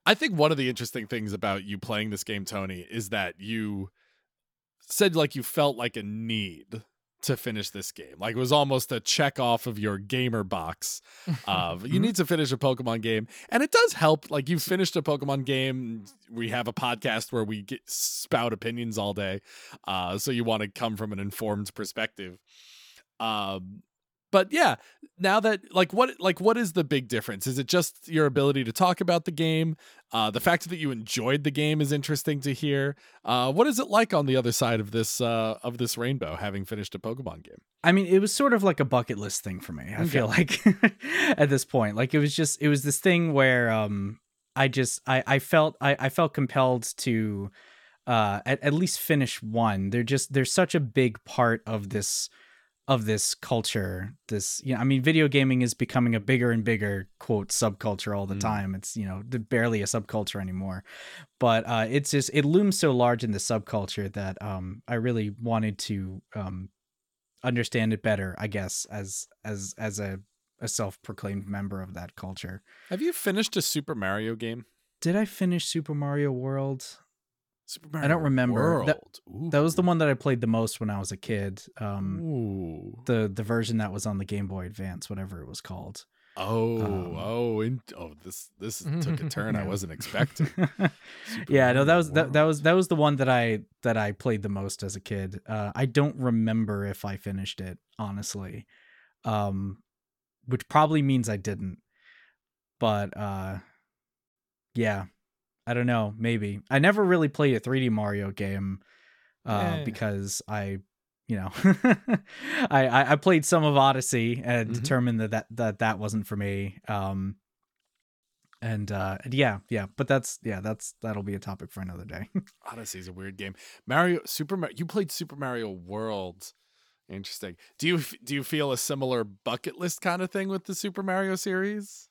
I think one of the interesting things about you playing this game, Tony, is that you said like you felt like a need to finish this game. Like it was almost a check off of your gamer box of you need to finish a Pokemon game. And it does help. Like you've finished a Pokemon game. We have a podcast where we get spout opinions all day. Uh, so you want to come from an informed perspective. Um, but yeah now that like what like what is the big difference? Is it just your ability to talk about the game? Uh the fact that you enjoyed the game is interesting to hear. Uh what is it like on the other side of this uh of this rainbow having finished a pokemon game? I mean, it was sort of like a bucket list thing for me. I feel like at this point, like it was just it was this thing where um I just I I felt I I felt compelled to uh at, at least finish one. They're just they're such a big part of this of this culture. This you know, I mean, video gaming is becoming a bigger and bigger quote subculture all the Mm. time. It's you know barely a subculture anymore, but uh, it's just it looms so large in the subculture that um I really wanted to um understand it better i guess as as as a a self-proclaimed member of that culture have you finished a super mario game did i finish super mario world super I don't remember. That- that was the one that i played the most when i was a kid um Ooh. the the version that was on the game boy advance whatever it was called. Oh um, oh in, oh this this took a turn i wasn't expecting. Yeah no that Mario was that, that was that was the one that i that i played the most as a kid. Uh i don't remember if i finished it honestly um which probably means i didn't but uh yeah i don't know maybe i never really played a 3d mario game uh Yeah. because i you know I, I i played some of odyssey and Mhm. determined that, that that that wasn't for me um and uh yeah yeah but that's yeah that's that'll be a topic for another day Odyssey's a weird game. Mario Super Mario. You played Super Mario World. Interesting. Do you do you feel a similar bucket list kind of thing with the Super Mario series,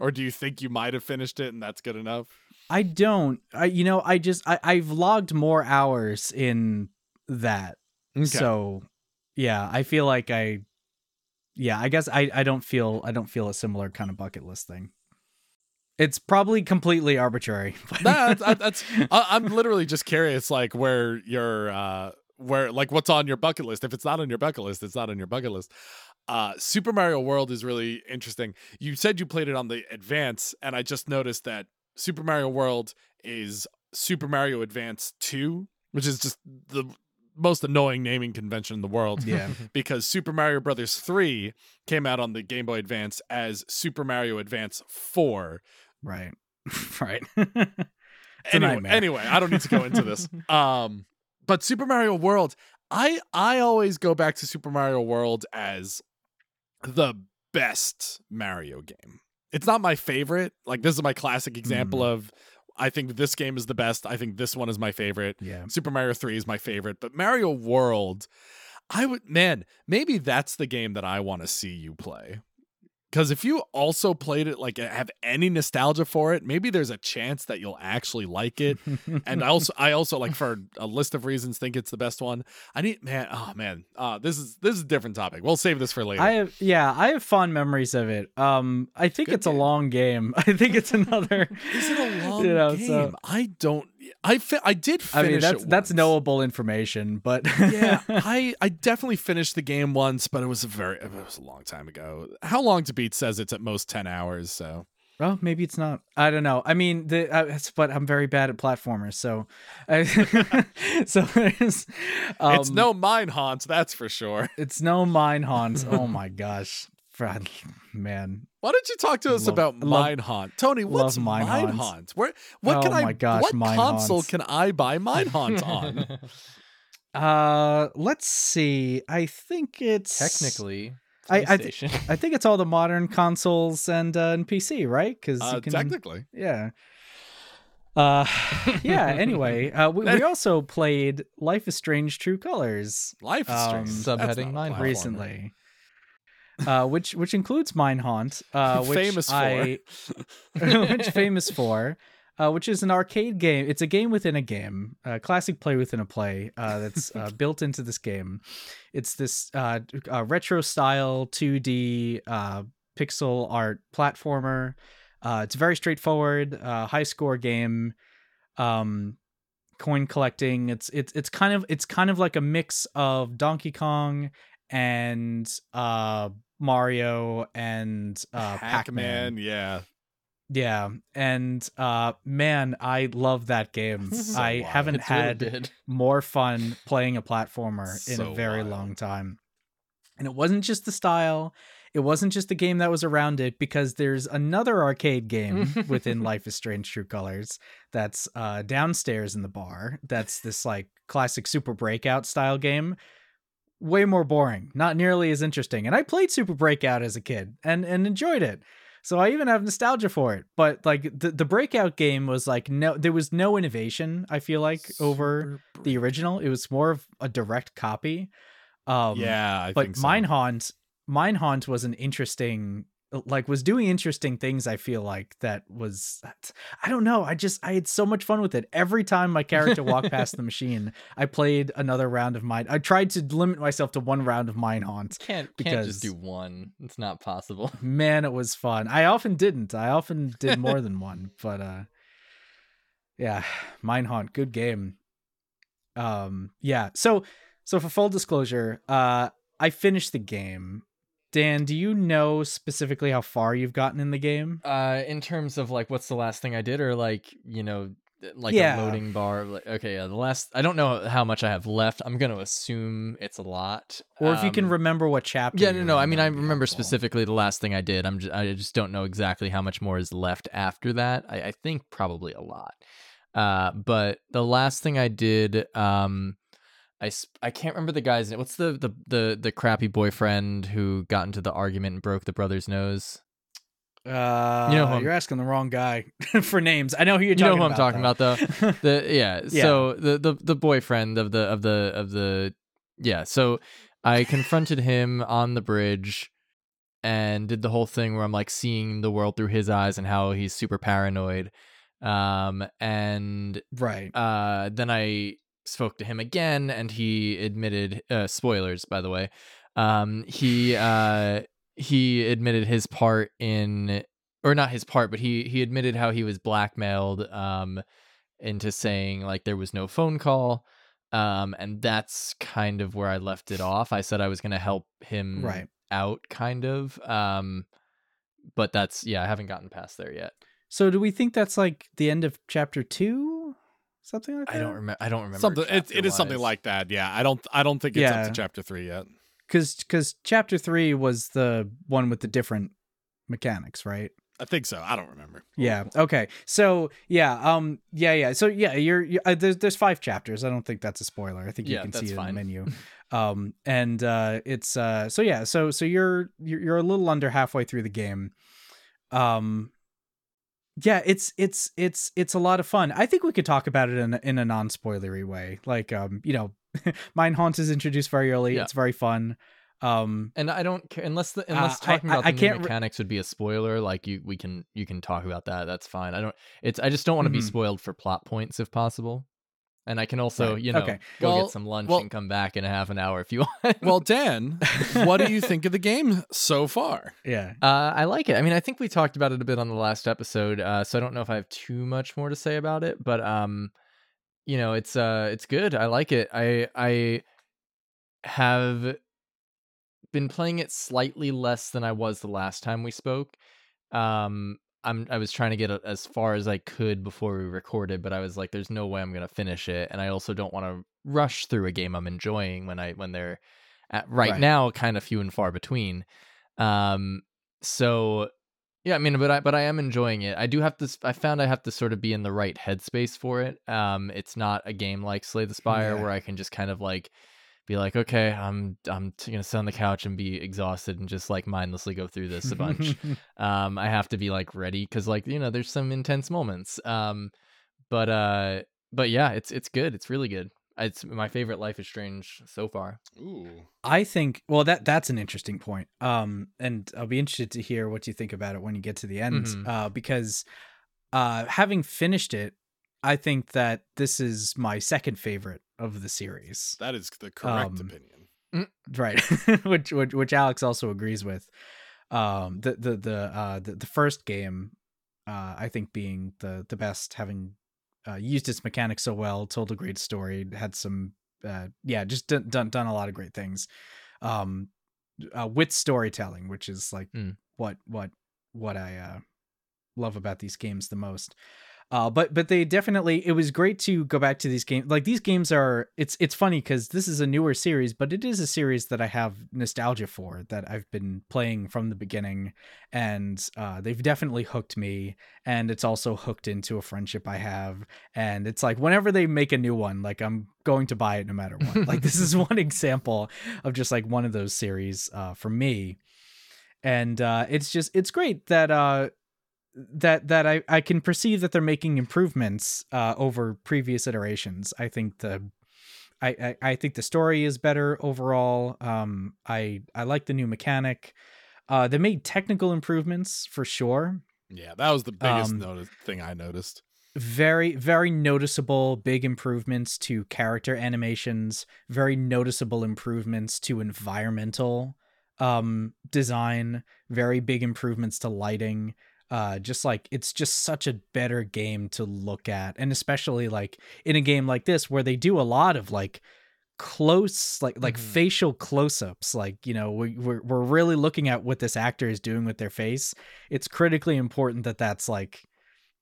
or do you think you might have finished it and that's good enough? I don't i you know i just i i've logged more hours in that so yeah i feel like i yeah i guess i i don't feel i don't feel a similar kind of bucket list thing it's probably completely arbitrary Nah, that's, that's I, I'm literally just curious, like where your uh where like what's on your bucket list. If it's not on your bucket list, it's not on your bucket list. Uh, Super Mario World is really interesting. You said you played it on the Advance, and I just noticed that Super Mario World is Super Mario Advance 2, which is just the most annoying naming convention in the world yeah because Super Mario Brothers 3 came out on the Game Boy Advance as Super Mario Advance 4. right right Anyway, anyway, I don't need to go into this. Um, but Super Mario World, I I always go back to Super Mario World as the best Mario game. It's not my favorite. Like this is my classic example Mm. of I think this game is the best. I think this one is my favorite. yeah Super Mario 3 is my favorite, but Mario World, I would man, maybe that's the game that I want to see you play. Cuz if you also played it like have any nostalgia for it, maybe there's a chance that you'll actually like it. And I also I also like for a list of reasons think it's the best one. I need man, oh man. Uh this is this is a different topic. We'll save this for later. I have yeah, I have fond memories of it. Um, I think Good it's a long game. I think it's another. is it a long you know, game? so- I don't I fi- I did I mean, that's that's knowable information, but yeah, I I definitely finished the game once, but it was a very it was a long time ago. How long to beat says it's at most ten hours, so well, maybe it's not. I don't know. I mean, the uh, but I'm very bad at platformers, so I, so um, it's no mine haunts, that's for sure. it's no mine haunts. Oh my gosh, Fred, man, Why don't you talk to us Love- about love- mine haunt, Tony? What's love mine, Mine haunt? Haunt. Where what can Oh I? gosh, what Mine console Haunt. can I buy mine haunt on? uh, let's see. I think it's Technically, I- I th- I think it's all the modern consoles and uh, and PC, right? Because Uh, you can technically, Yeah. Uh, yeah. Anyway, uh, we, we also played Life is Strange: True Colors life is Um, strange. Subheading That's not a Mine recently, uh, which which includes Minehaunt, uh, which famous for. I, which famous for, uh, which is an arcade game. It's a game within a game, a classic play within a play uh, that's uh, built into this game. It's this uh, uh, retro style 2D uh, pixel art platformer Uh, it's very straightforward, uh, high score game. Um, coin collecting. It's it's it's kind of it's kind of like a mix of Donkey Kong and uh Mario and uh Pac-Man. Pac-Man, yeah. Yeah, and uh man, I love that game. So I wild. haven't It's had good. more fun playing a platformer in a very wild. long time. And it wasn't just the style, it wasn't just the game that was around it because there's another arcade game within Life is Strange True Colors that's uh downstairs in the bar. That's this like classic Super Breakout style game. Way more boring, not nearly as interesting. And I played Super Breakout as a kid and and enjoyed it. So I even have nostalgia for it. But like the the Breakout game was like no there was no innovation, I feel like, over Super the original. It was more of a direct copy. Um, yeah, I but think so. Minehaunt, Minehaunt was an interesting, like, was doing interesting things. I feel like that was, I don't know. I just I had so much fun with it. Every time my character walked past the machine, I played another round of mine. I tried to limit myself to one round of Minehaunt. Can't can't because- just do one. It's not possible. Man, it was fun. I often didn't. I often did more than one, but uh, yeah, Minehaunt, good game. Um, yeah. So so for full disclosure, uh, I finished the game. Dan, do you know specifically how far you've gotten in the game? Uh, in terms of like, what's the last thing I did, or like, you know, like Yeah. a loading bar. Like, okay, yeah, the last. I don't know how much I have left. I'm gonna assume it's a lot. Or if you can Um, remember what chapter. Yeah, no, no. I mean, I remember specifically the last thing I did. I'm just, I just don't know exactly how much more is left after that. I, I think probably a lot. Uh, but the last thing I did, um, I, sp- I can't remember the guy's name. What's the, the the the crappy boyfriend who got into the argument and broke the brother's nose? Uh, You know who I'm- you're asking the wrong guy for names. I know who you're talking. You know who I'm about. talking about, though. the yeah, Yeah. so the the the boyfriend of the of the of the yeah so i confronted him on the bridge and did the whole thing where i'm like seeing the world through his eyes and how he's super paranoid um and right. uh then i spoke to him again and he admitted uh spoilers by the way um he uh he admitted his part in or not his part but he he admitted how he was blackmailed um into saying like there was no phone call um and that's kind of where i left it off i said i was going to help him Right. out kind of um but that's yeah i haven't gotten past there yet So do we think that's like the end of chapter two? Something like that? i don't remember i don't remember something it, it is something like that. Yeah, I don't I don't think it's up to chapter 3 yet. Because because chapter three was the one with the different mechanics, right? I think so. I don't remember. Yeah. Okay. So yeah. Um. Yeah. Yeah. So yeah. You're. you uh, there's there's five chapters. I don't think that's a spoiler. I think you Yeah, can see that's it in the menu. Um. And uh. It's uh. So yeah. So so you're you're you're a little under halfway through the game. Um. Yeah. It's it's it's it's a lot of fun. I think we could talk about it in in a non spoilery way. Like um. You know, Mine Haunt is introduced very early. Yeah. It's very fun. Um. And I don't care unless the unless Uh, talking I- about I the new can't re- mechanics would be a spoiler. Like you, we can you can talk about that. That's fine. I don't. It's I just don't want to be Mhm. spoiled for plot points if possible. And I can also Right. you know Okay. go Well- get some lunch well- and come back in a half an hour if you want. Well, Dan, what do you think of the game so far? Yeah. uh, I like it. I mean, I think we talked about it a bit on the last episode. Uh, so I don't know if I have too much more to say about it, but um, you know, it's uh, it's good. I like it. I I have been playing it slightly less than I was the last time we spoke. Um, I'm I was trying to get a, as far as I could before we recorded, but I was like, "There's no way I'm gonna finish it," and I also don't want to rush through a game I'm enjoying when I when they're at right, Right. now kind of few and far between. Um, so yeah, I mean, but I but I am enjoying it. I do have to. I found I have to sort of be in the right headspace for it. Um, it's not a game like Slay the Spire Yeah. where I can just kind of like be like, okay, I'm I'm t- gonna sit on the couch and be exhausted and just like mindlessly go through this a bunch. um, I have to be like ready because like you know there's some intense moments. Um, but uh, but yeah, it's it's good. It's really good. It's my favorite Life is Strange so far. Ooh. I think well that that's an interesting point. Um and I'll be interested to hear what you think about it when you get to the end Mhm. uh because uh having finished it I think that this is my second favorite of the series. That is the correct Um, opinion. Right. which, which which Alex also agrees with. Um the the the uh the, the first game uh, I think being the the best, having uh, used its mechanics so well, told a great story, had some uh, yeah, just done, done done a lot of great things. Um, uh, with storytelling, which is like Mm. what what what I uh, love about these games the most. Uh, but but they definitely it was great to go back to these games. Like these games are it's it's funny because this is a newer series, but it is a series that I have nostalgia for that I've been playing from the beginning, and uh, they've definitely hooked me. And it's also hooked into a friendship I have. And it's like whenever they make a new one, like I'm going to buy it no matter what. like this is one example of just like one of those series uh, for me. And uh, it's just it's great that uh, that that I, I can perceive that they're making improvements uh, over previous iterations. I think the I, I, I think the story is better overall. Um, I I like the new mechanic. Uh, they made technical improvements for sure. Yeah, that was the biggest Um, notice thing I noticed. Very very noticeable big improvements to character animations. Very noticeable improvements to environmental um, design. Very big improvements to lighting uh just like it's just such a better game to look at and especially like in a game like this where they do a lot of like close like like Mhm. facial close-ups like you know we, we're, we're really looking at what this actor is doing with their face it's critically important that that's like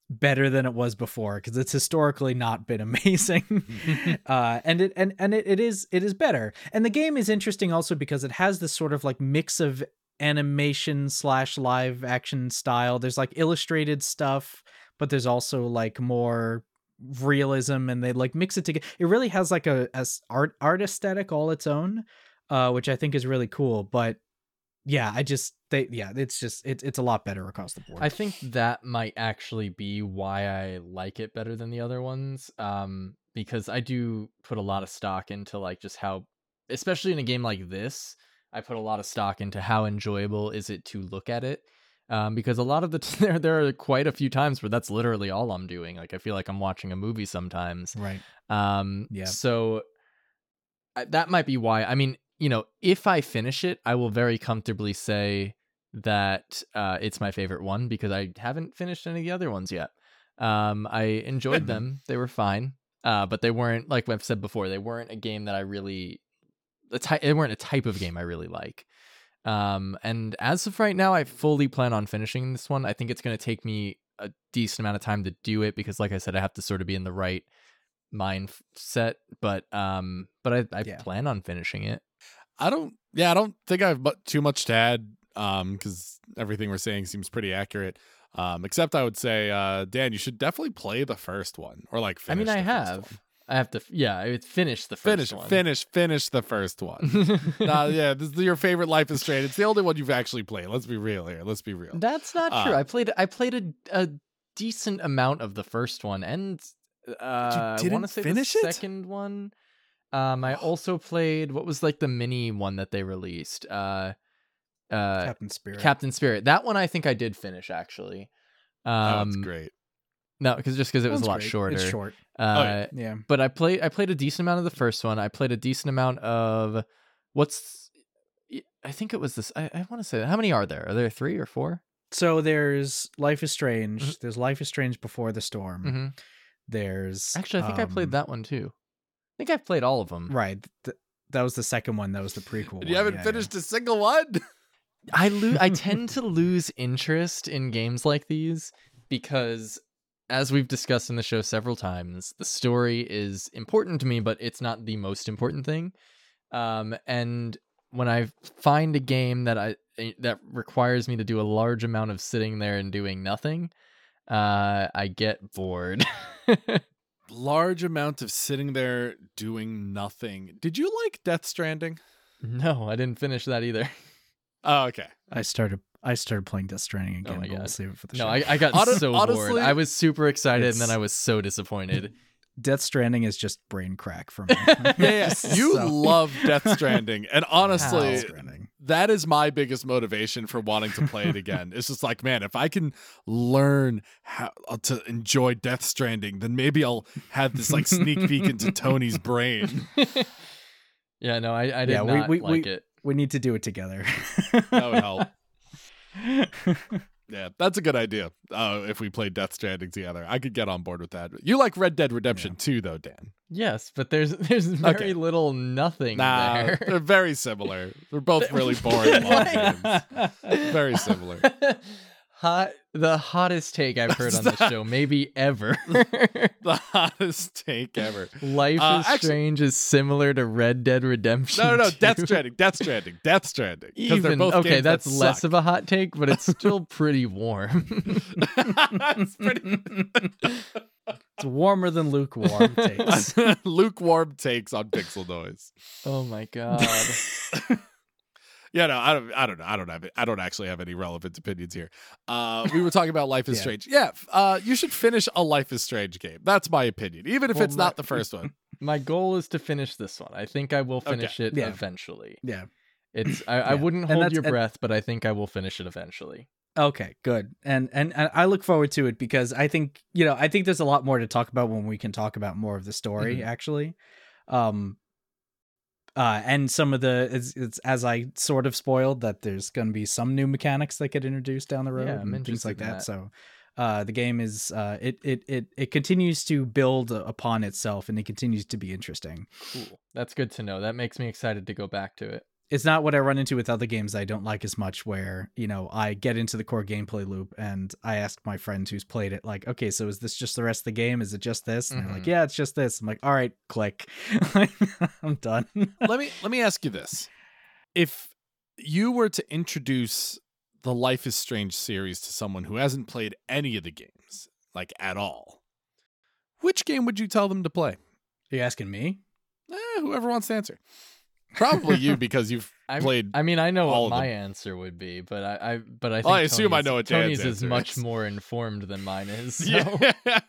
better than it was before because it's historically not been amazing uh and it and and it, it is it is better and the game is interesting also because it has this sort of like mix of animation slash live action style there's like illustrated stuff but there's also like more realism and they like mix it together it really has like a as art art aesthetic all its own uh which i think is really cool but yeah i just they yeah it's just it, it's a lot better across the board I think that might actually be why I like it better than the other ones. Um, because I do put a lot of stock into like just how, especially in a game like this, I put a lot of stock into how enjoyable is it to look at it. Um, because a lot of the t- there there are quite a few times where that's literally all I'm doing. Like I feel like I'm watching a movie sometimes. right Um, Yeah. So I- that might be why. I mean, you know, if I finish it, I will very comfortably say that uh, it's my favorite one because I haven't finished any of the other ones yet. Um, I enjoyed them; they were fine, uh, but they weren't like I've said before. They weren't a game that I really. The ty- they weren't a type of game I really like. Um, and as of right now, I fully plan on finishing this one. I think it's going to take me a decent amount of time to do it because, like I said, I have to sort of be in the right mindset. But um, but I, I Yeah. plan on finishing it. I don't. Yeah, I don't think I have too much to add. Um, because everything we're saying seems pretty accurate. Um, except I would say, uh, Dan, you should definitely play the first one or like. I mean, I have. one. I have to. Yeah, I would finish the first finish, one. finish, finish finish the first one. nah, yeah, this is your favorite Life is Strange. It's the only one you've actually played. Let's be real here. Let's be real. That's not true. Uh, I played. I played a, a decent amount of the first one, and uh, I didn't to say finish the it? second one. Um, I also played what was like the mini one that they released. Uh, uh, captain spirit Captain Spirit. That one I think I did finish actually. oh, Um, that's great. No, because just because it was One's a lot great. shorter. it's short Uh, yeah. yeah but I played I played a decent amount of the first one. I played a decent amount of what's I think it was this I, I want to say how many are there? Are there three or four? So there's Life is Strange. Mhm. There's Life is Strange Before the Storm. Mm-hmm. There's Actually, I think I played um, that one too. I think I've played all of them. Right. Th- that was the second one. That was the prequel. You one. haven't Yeah, finished a single one. I lo- I tend to lose interest in games like these because as we've discussed in the show several times, the story is important to me, but it's not the most important thing. Um, and when I find a game that I eh, that requires me to do a large amount of sitting there and doing nothing, uh, I get bored. Large amount of sitting there doing nothing. Did you like Death Stranding? no, I didn't finish that either. Oh, okay. I started. I started playing Death Stranding Oh again. my but we'll save it for the No, show. I, I got Hon- so bored. I was super excited and then I was so disappointed. Death Stranding is just brain crack for me. Yeah, yeah. You So- love Death Stranding, and honestly, Death Stranding. that is my biggest motivation for wanting to play it again. it's just like, man, if I can learn how uh, to enjoy Death Stranding, then maybe I'll have this like sneak peek into Tony's brain. yeah, no, I, I did Yeah, we- not we- like we- it. We need to do it together. That would help. Yeah, that's a good idea. Uh, if we play Death Stranding together, I could get on board with that. You like Red Dead Redemption 2, though, Dan? Yes, but there's there's very Okay. little nothing Nah, there. they're very similar. They're both really boring. Very similar. Hot, the hottest take I've heard on the show, maybe ever. The hottest take ever. Life Uh, is actually- Strange is similar to Red Dead Redemption. No, no, no. 2. Death Stranding. Death Stranding. Death Stranding. Even both okay, that's that less of a hot take, but it's still pretty warm. it's pretty It's warmer than lukewarm takes. lukewarm takes on Pixel Noise. oh my god. Yeah, no, I don't. I don't know. I don't have. I don't actually have any relevant opinions here. Uh, we were talking about Life is Yeah. Strange. Yeah, uh, you should finish a Life is Strange game. That's my opinion, even if Well, it's not the first one. My goal is to finish this one. I think I will Okay. finish it Yeah. eventually. yeah. It's I, I wouldn't hold your breath, but I think I will finish it eventually. Okay, good. And, and and I look forward to it because I think, you know, I think there's a lot more to talk about when we can talk about more of the story Mhm. actually. Um uh and some of the it's, it's as I sort of spoiled that there's going to be some new mechanics that get introduced down the road Yeah, and things like that. that. So uh the game is uh it it it it continues to build upon itself and it continues to be interesting. Cool. That's good to know. That makes me excited to go back to it. It's not what I run into with other games I don't like as much where, you know, I get into the core gameplay loop and I ask my friend who's played it, like, okay, so is this just the rest of the game? Is it just this? And they're like, Mhm. yeah, it's just this. I'm like, all right, click. I'm done. let me let me ask you this: If you were to introduce the Life is Strange series to someone who hasn't played any of the games, like at all, which game would you tell them to play? Are you asking me? Eh, whoever wants to answer. Probably you because you've I'm- played. I mean, I know what my them. answer would be, but I, I but I think Well, I assume I know what Dan's Tony's is answer much is. more informed than mine is. So. yeah.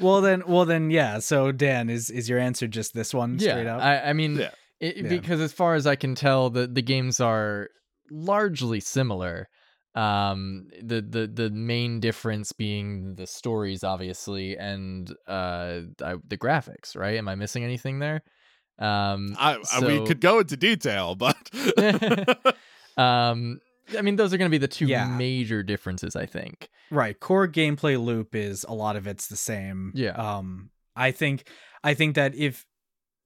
Well then well then yeah. So Dan, is is your answer just this one straight yeah. up? I, I mean, Yeah. it, Yeah. because as far as I can tell, the the games are largely similar. Um, the the the main difference being the stories, obviously, and uh, I, the graphics. Right? Am I missing anything there? Um, I, I, we could go into detail, but um, I mean, those are going to be the two Yeah. major differences, I think. Right. Core gameplay loop is a lot of it's the same. Yeah. Um I think I think that if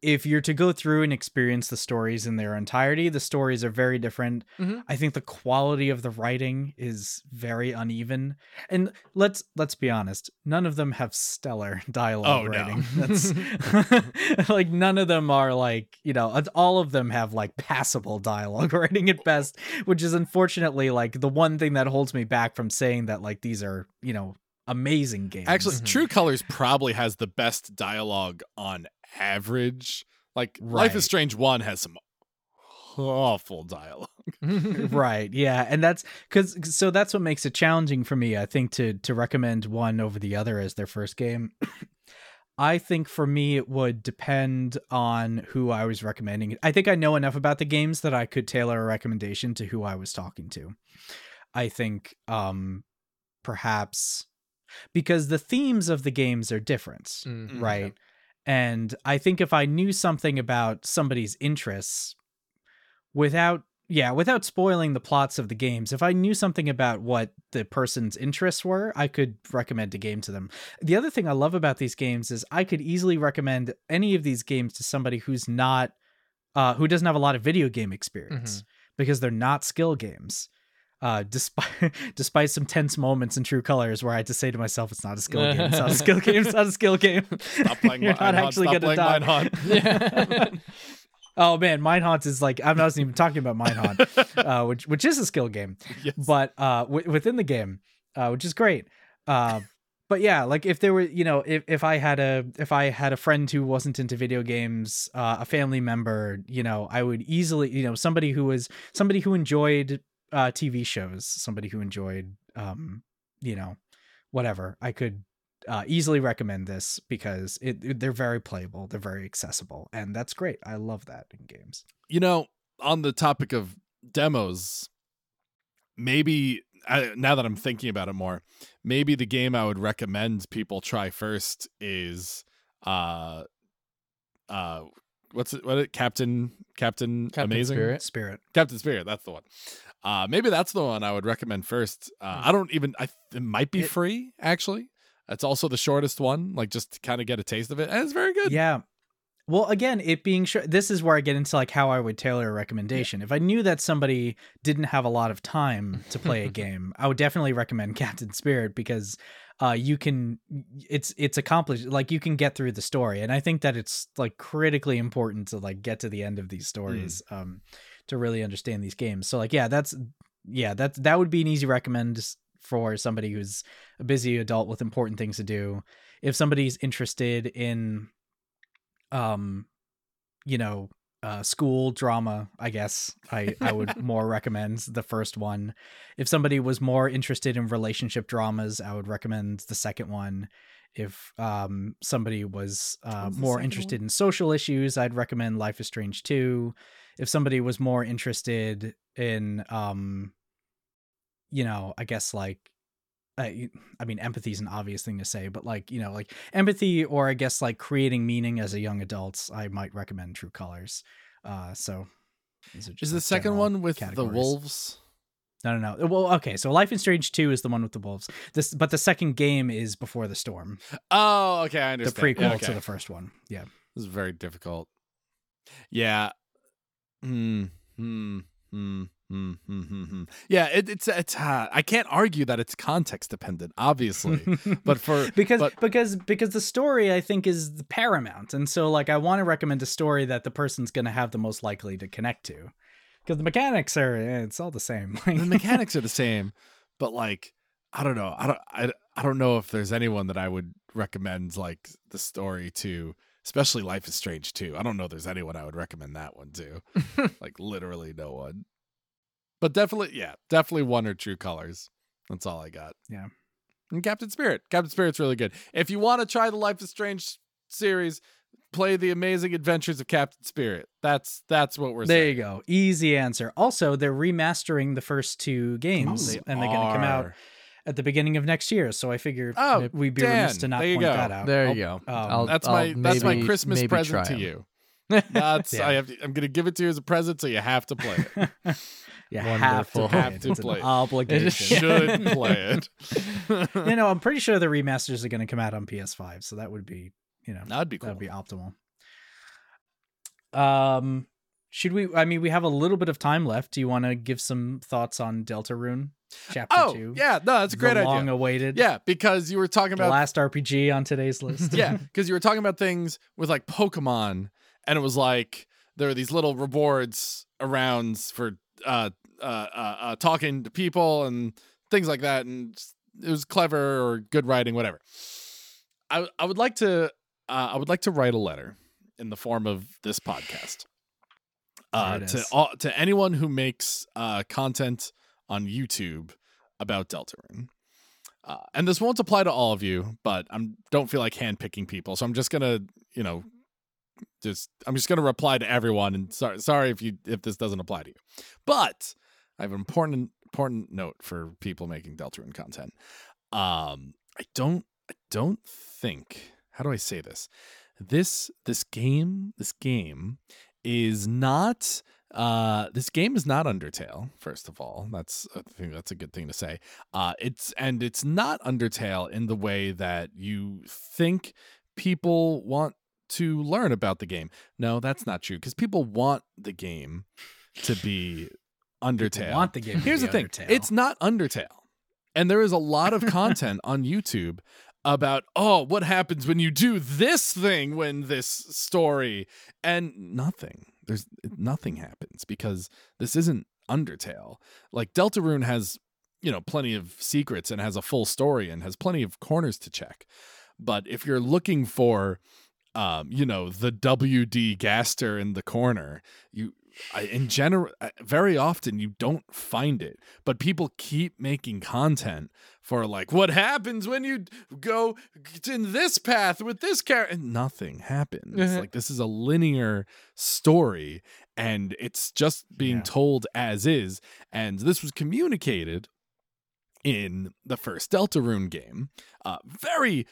if you're to go through and experience the stories in their entirety, the stories are very different. Mhm. I think the quality of the writing is very uneven. And let's let's be honest, none of them have stellar dialogue Oh, no. That's like none of them are like, you know, all of them have like passable dialogue writing at best, which is unfortunately like the one thing that holds me back from saying that like these are, you know, amazing games. Actually, Mhm. True Colors probably has the best dialogue on average. Like Life is Strange 1 has some awful dialogue. right yeah and that's because so that's what makes it challenging for me i think to to recommend one over the other as their first game i think for me it would depend on who i was recommending i think i know enough about the games that i could tailor a recommendation to who i was talking to i think um perhaps because the themes of the games are different Mhm. right? And I think if I knew something about somebody's interests without yeah, without spoiling the plots of the games, if I knew something about what the person's interests were, I could recommend a game to them. The other thing I love about these games is I could easily recommend any of these games to somebody who's not uh who doesn't have a lot of video game experience because they're not skill games. Uh, despite despite some tense moments in True Colors where I had to say to myself, "It's not a skill game. It's not a skill game. It's not a skill game. Stop playing You're not actually Stop gonna playing die." Mine Yeah. oh man, Mindhaunt is like I'm not even talking about Mindhaunt, uh, which which is a skill game, yes. but uh, w- within the game, uh, which is great. Uh, but yeah, like if there were, you know, if if I had a if I had a friend who wasn't into video games, uh, a family member, you know, I would easily, you know, somebody who was somebody who enjoyed uh, TV shows, somebody who enjoyed, um, you know, whatever, I could uh, easily recommend this because it, it- they're very playable, they're very accessible, and that's great. I love that in games. you know, on the topic of demos, maybe I, now that I'm thinking about it more, maybe the game I would recommend people try first is uh uh what's it? What it? Captain Captain, Captain Amazing Spirit. Spirit. Captain Spirit. That's the one. Uh, maybe that's the one I would recommend first. Uh, I don't even. I it might be It- free actually. It's also the shortest one, like just to kind of get a taste of it, and it's very good. Yeah. Well, again, it being sure this is where I get into like how I would tailor a recommendation. If I knew that somebody didn't have a lot of time to play a game, I would definitely recommend Captain Spirit because uh you can it's it's accomplished like you can get through the story and I think that it's like critically important to like get to the end of these stories um to really understand these games. So like yeah, that's yeah, that's that would be an easy recommend for somebody who's a busy adult with important things to do. If somebody's interested in um you know uh school drama i guess i i would more recommend the first one. If somebody was more interested in relationship dramas i would recommend the second one. If um somebody was uh more interested in social issues i'd recommend life is strange 2 if somebody was more interested in um you know i guess like uh, I mean, empathy is an obvious thing to say, but like, you know, like empathy or I guess like creating meaning as a young adult, I might recommend True Colors. Uh, so these are just Is the second one with categories. the wolves? No, no, no. Well, okay. So Life in Strange 2 is the one with the wolves. This, but the second game is Before the Storm, Oh, okay, I understand. the prequel Yeah, okay. to the first one. Yeah. This is very difficult. Yeah. Hmm. Hmm. Hmm. Hmm. Hmm. Hmm. hmm. Yeah. It, it's it's. Uh, I can't argue that it's context dependent, obviously, but for because but- because because the story I think is the paramount, and so like I want to recommend a story that the person's going to have the most likely to connect to, because the mechanics are eh, it's all the same. the mechanics are the same, but like I don't know. I don't. I, I don't know if there's anyone that I would recommend like the story to. Especially Life is Strange 2. I don't know if there's anyone I would recommend that one to. like literally no one. But definitely, yeah, definitely one or True Colors. That's all I got. Yeah. And Captain Spirit. Captain Spirit's really good. If you want to try the Life is Strange series, play the Amazing Adventures of Captain Spirit. That's that's what we're there saying. you go, easy answer. Also, they're remastering the first two games, They and they're going to come out at the beginning of next year. So I figured Oh, we'd be remiss to not there you point go. that out. There I'll- you go. um, I'll- That's I'll my that's my Christmas present to you. That's Yeah. I have to, I'm gonna give it to you as a present, so you have to play it. You have to Wonderful. play Have it. to play it. obligation. Should play it. you know, I'm pretty sure the remasters are going to come out on PS5, so that would be, you know, That'd be cool. that'd be optimal. Um, should we? I mean, we have a little bit of time left. Do you want to give some thoughts on Deltarune Chapter oh, Two? yeah, no, that's a great the idea. Long awaited. Yeah, because you were talking the about last RPG on today's list. yeah, because you were talking about things with like Pokemon, and it was like there were these little rewards around for uh, uh, uh, uh, talking to people and things like that, and it was clever or good writing, whatever. I I would like to uh, I would like to write a letter in the form of this podcast uh, to all, to anyone who makes uh, content on YouTube about Deltarune. Uh, and this won't apply to all of you, but I'm don't feel like handpicking people, so I'm just gonna, you know, just I'm just gonna reply to everyone. And sorry, sorry if you if this doesn't apply to you, but I have an important important note for people making Deltarune content. Um, I don't I don't think how do I say this? This this game this game is not uh this game is not Undertale first of all that's I think that's a good thing to say uh it's and it's not Undertale in the way that you think people want to learn about the game no that's not true because people want the game to be Undertale People want the game. Here's the thing Undertale. it's not Undertale. And there is a lot of content on YouTube about, oh, what happens when you do this thing when this story and nothing. There's nothing happens because this isn't Undertale. Like Deltarune has, you know, plenty of secrets and has a full story and has plenty of corners to check. But if you're looking for um, you know, the WD Gaster in the corner, you I, in general, uh, very often you don't find it, but people keep making content for like what happens when you go in this path with this character, and nothing happens. Mhm. Like this is a linear story, and it's just being Yeah. told as is. And this was communicated in the first Deltarune game, uh, very,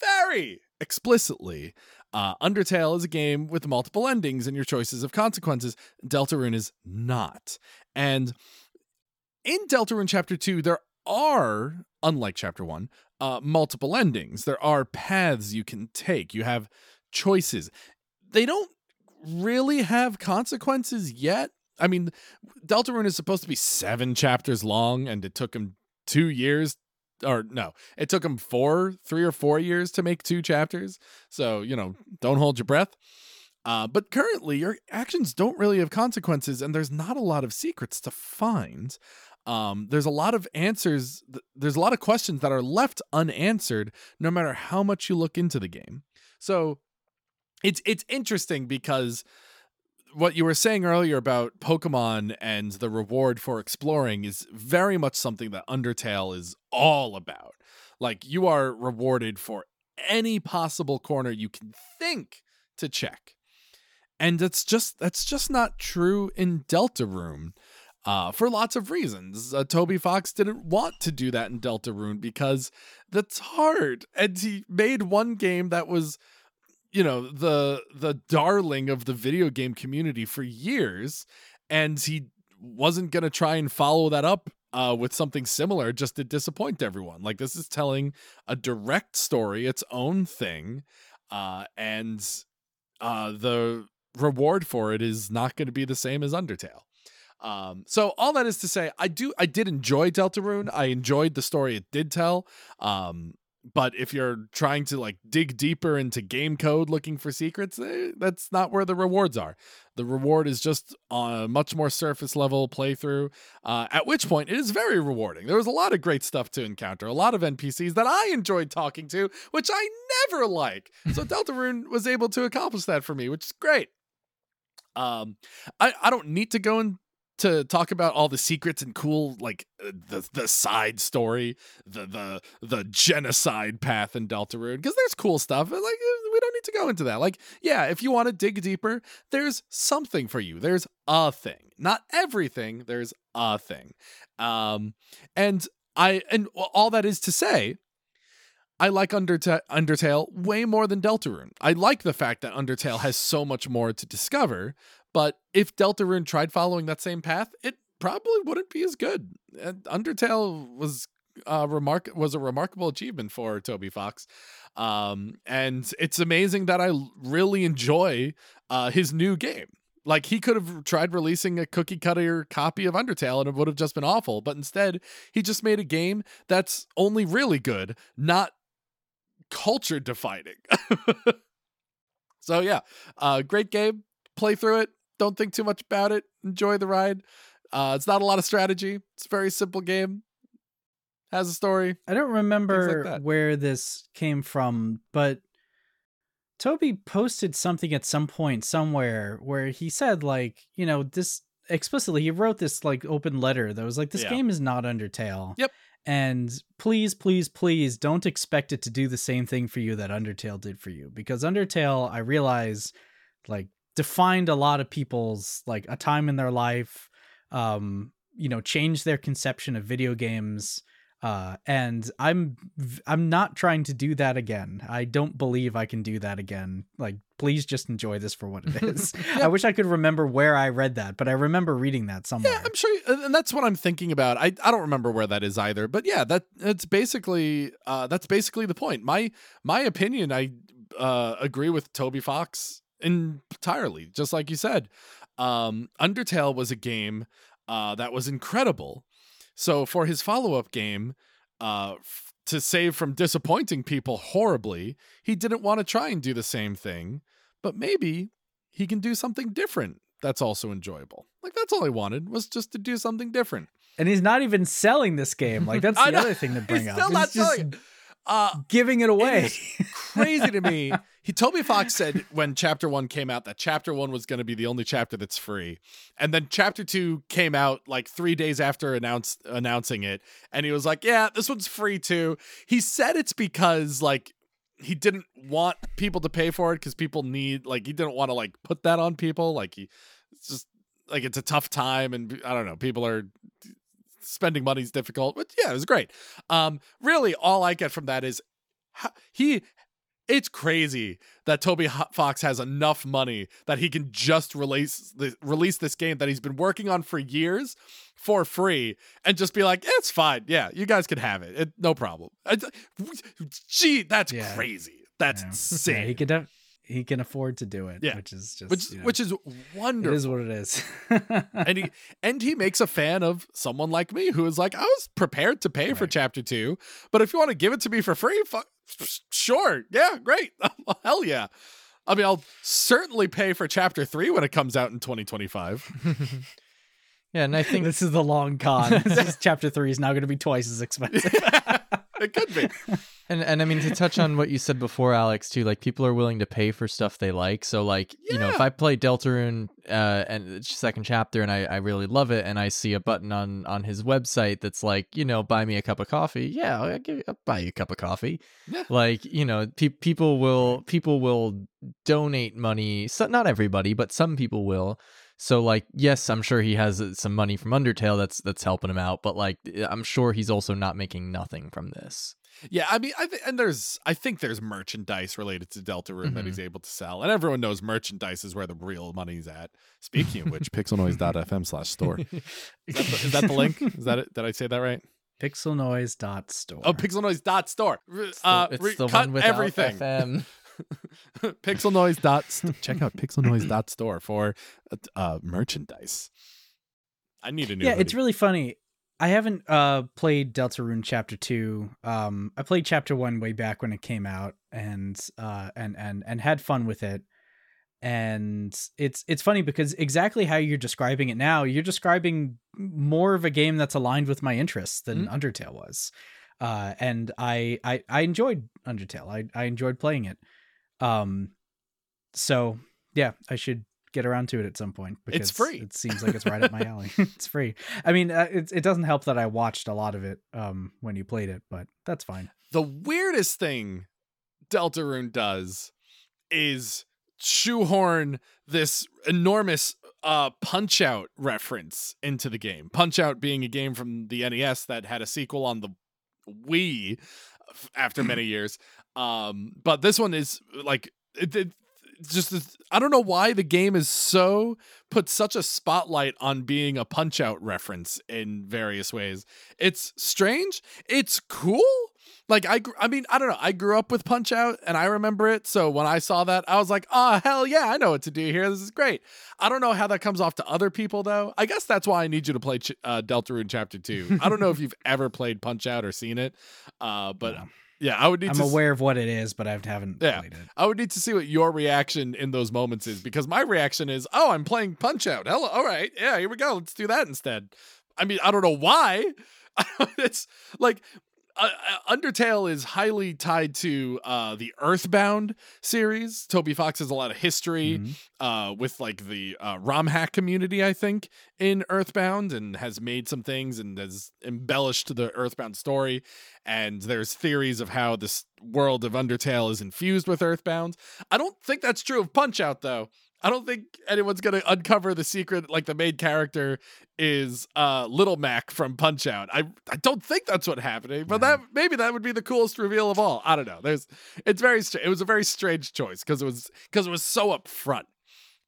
very explicitly. Uh, Undertale is a game with multiple endings and your choices of consequences. Deltarune is not. And in Deltarune Chapter 2, there are, unlike Chapter 1, uh, multiple endings. There are paths you can take, you have choices. They don't really have consequences yet. I mean, Deltarune is supposed to be seven chapters long, and it took him two years or no, it took him four, three or four years to make two chapters. So, you know, don't hold your breath. Uh, but currently, your actions don't really have consequences, and there's not a lot of secrets to find. Um, there's a lot of answers, there's a lot of questions that are left unanswered no matter how much you look into the game. So it's it's interesting because what you were saying earlier about Pokemon and the reward for exploring is very much something that Undertale is all about. Like you are rewarded for any possible corner you can think to check. And it's just that's just not true in Deltarune. Uh, for lots of reasons. Uh, Toby Fox didn't want to do that in Deltarune because that's hard. And he made one game that was you know the the darling of the video game community for years and he wasn't going to try and follow that up uh, with something similar just to disappoint everyone like this is telling a direct story its own thing uh, and uh, the reward for it is not going to be the same as undertale um, so all that is to say, I do I did enjoy Deltarune. I enjoyed the story it did tell. Um, but if you're trying to like dig deeper into game code looking for secrets eh, that's not where the rewards are. The reward is just a much more surface level playthrough uh, at which point it is very rewarding. There was a lot of great stuff to encounter a lot of npcs that i enjoyed talking to which i never like. So deltarune was able to accomplish that for me which is great. Um, I, I don't need to go in to talk about all the secrets and cool like uh, the the side story, the the the genocide path in Deltarune because there's cool stuff. Like uh, we don't need to go into that. Like yeah, if you want to dig deeper, there's something for you. There's a thing, not everything. There's a thing, um, and I and all that is to say. I like Underta- Undertale way more than Deltarune. I like the fact that Undertale has so much more to discover, but if Deltarune tried following that same path, it probably wouldn't be as good. Undertale was uh, remark was a remarkable achievement for Toby Fox. Um, and it's amazing that I really enjoy uh, his new game. Like he could have tried releasing a cookie cutter copy of Undertale and it would have just been awful, but instead he just made a game that's only really good, not culture defining. so yeah, uh, great game. Play through it don't think too much about it. Enjoy the ride. Uh, it's not a lot of strategy. It's a very simple game. Has a story. I don't remember like where this came from, but Toby posted something at some point somewhere where he said like, you know, this explicitly he wrote this like open letter that was like this yeah. game is not Undertale. Yep. And please, please, please don't expect it to do the same thing for you that Undertale did for you because Undertale, I realize like defined a lot of people's like a time in their life um you know changed their conception of video games uh and i'm i'm not trying to do that again. I don't believe i can do that again. Like please just enjoy this for what it is. Yeah. i wish i could remember where i read that but i remember reading that somewhere. Yeah i'm sure and that's what i'm thinking about. I, I don't remember where that is either but yeah that that's basically uh that's basically the point. My my opinion i uh agree with toby fox entirely, just like you said. Um, Undertale was a game uh, that was incredible. So for his follow up game, uh, f- to save from disappointing people horribly, he didn't want to try and do the same thing, but maybe he can do something different that's also enjoyable. Like that's all he wanted was just to do something different. And he's not even selling this game. Like that's the other thing to bring he's up. Still not selling it. Uh, giving it away. It crazy to me. He Toby Fox said when chapter one came out that chapter one was going to be the only chapter that's free, and then chapter two came out like three days after announced announcing it, and he was like, "Yeah, this one's free too." He said it's because like he didn't want people to pay for it because people need like he didn't want to like put that on people like he it's just like it's a tough time and I don't know people are spending money is difficult. But yeah, it was great. Um, really, all I get from that is he it's crazy that Toby Fox has enough money that he can just release the, release this game that he's been working on for years for free and just be like, it's fine. Yeah, you guys can have it. it no problem. Gee, that's Yeah. crazy. That's Yeah. insane. Yeah, he can def- he can afford to do it. Yeah. which is just which you know, which is wonderful. is what it is. and he and he makes a fan of someone like me who is like, I was prepared to pay for chapter two, but if you want to give it to me for free, fu- sure, yeah, great, hell yeah. I mean, I'll certainly pay for chapter three when it comes out in 2025. yeah, and I think this is the long con. This is chapter three is now going to be twice as expensive. it could be. And and I mean to touch on what you said before, Alex, too. Like people are willing to pay for stuff they like. So like you know, if I play Deltarune uh, and second chapter and I, I really love it, and I see a button on on his website that's like you know buy me a cup of coffee, yeah, I'll, give, I'll buy you a cup of coffee. Yeah. Like you know, pe- people will people will donate money. So not everybody, but some people will. So like yes, I'm sure he has uh, some money from Undertale that's that's helping him out, but like I'm sure he's also not making nothing from this. Yeah, I mean, I th- and there's, I think there's merchandise related to Deltarune that Mhm. he's able to sell, and everyone knows merchandise is where the real money's at. Speaking of which, pixelnoise.fm slash store. Is that, the, is that the link? Is that it? Did I say that right? Pixelnoise.store. Oh, pixelnoise.store. It's Uh, the, it's re- the one without everything. FM. pixelnoise dot st- check out pixelnoise dot store for uh, uh merchandise i need a new yeah, it's really funny. I haven't uh played Deltarune Chapter Two. Um, I played Chapter One way back when it came out, and uh, and and and had fun with it. And it's it's funny because exactly how you're describing it now, you're describing more of a game that's aligned with my interests than Mm-hmm. Undertale was. Uh, and I, I I enjoyed Undertale. I I enjoyed playing it. Um, so yeah, I should get around to it at some point. Because It's free. It seems like it's right up my alley. it's free. I mean, uh, it it doesn't help that I watched a lot of it um when you played it, but that's fine. the weirdest thing deltarune does is shoehorn this enormous uh punch out reference into the game punch out being a game from the nes that had a sequel on the wii f- after many years um but this one is like it, it just i don't know why the game is so put such a spotlight on being a punch out reference in various ways it's strange it's cool like I, I mean, I don't know. I grew up with Punch Out, and I remember it. So when I saw that, I was like, "Oh hell yeah, I know what to do here. This is great." I don't know how that comes off to other people though. I guess that's why I need you to play Ch- uh, Deltarune Chapter Two. I don't know if you've ever played Punch Out or seen it, uh, but. Yeah, I would need I'm to. s- aware of what it is, but I haven't Yeah. played it. I would need to see what your reaction in those moments is because my reaction is, "Oh, I'm playing Punch Out. Hello, all right, yeah, here we go. Let's do that instead." I mean, I don't know why. it's like uh, uh, Undertale is highly tied to uh, the Earthbound series. Toby Fox has a lot of history Mhm. uh, with like the uh, ROM hack community, I think, in Earthbound, and has made some things and has embellished the Earthbound story. And there's theories of how this world of Undertale is infused with Earthbound. I don't think that's true of Punch Out, though. I don't think anyone's gonna uncover the secret. Like the main character is uh, Little Mac from Punch Out. I I don't think that's what happening, but No. that maybe that would be the coolest reveal of all. I don't know. There's it's very str- it was a very strange choice because it was because it was so upfront.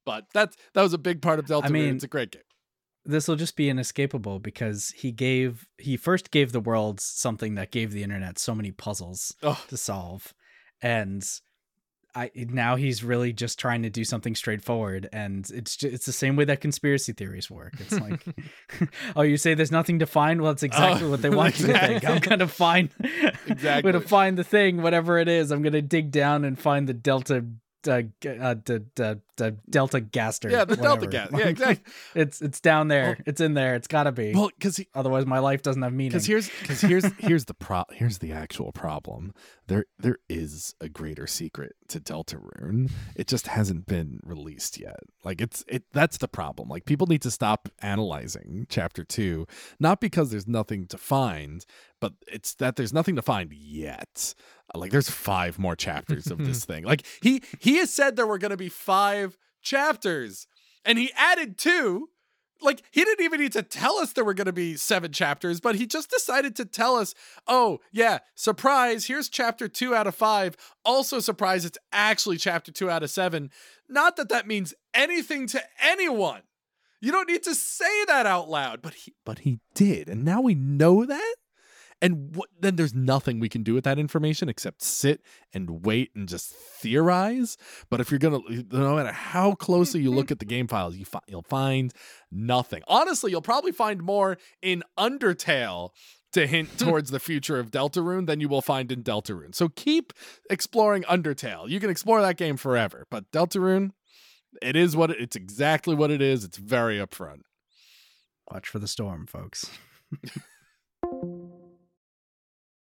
But that's that was a big part of Delta. I mean, it's a great game. This will just be inescapable because he gave he first gave the world something that gave the internet so many puzzles Oh, to solve, and I now he's really just trying to do something straightforward, and it's just, it's the same way that conspiracy theories work. It's like, oh, you say there's nothing to find. Well, that's exactly Oh, what they want you to think. I'm gonna find, Exactly. I'm gonna find the thing, whatever it is. I'm gonna dig down and find the delta. Uh, uh, the, the the delta gaster. yeah, the Delta whatever. Gas. Yeah, exactly. it's it's down there. Well- it's in there. It's gotta be. well, because Otherwise, my life doesn't have meaning. because here's because here's here's the pro here's the actual problem there there is a greater secret to Deltarune. it just hasn't been released yet like it's it that's the problem like people need to stop analyzing chapter 2 not because there's nothing to find but it's that there's nothing to find yet Uh, like there's five more chapters of this thing like he he has said there were going to be five chapters and he added two like he didn't even need to tell us there were going to be seven chapters, but he just decided to tell us, "Oh, yeah, surprise, here's chapter 2 out of 5. Also surprise, it's actually chapter 2 out of 7." Not that that means anything to anyone. You don't need to say that out loud, but he but he did. And now we know that? And what, then there's nothing we can do with that information except sit and wait and just theorize. But if you're gonna, no matter how closely you look at the game files, you fi- you'll find nothing. Honestly, you'll probably find more in Undertale to hint towards the future of Deltarune than you will find in Deltarune. So keep exploring Undertale. You can explore that game forever, but Deltarune, it is what it, it's exactly what it is. It's very upfront. Watch for the storm, folks.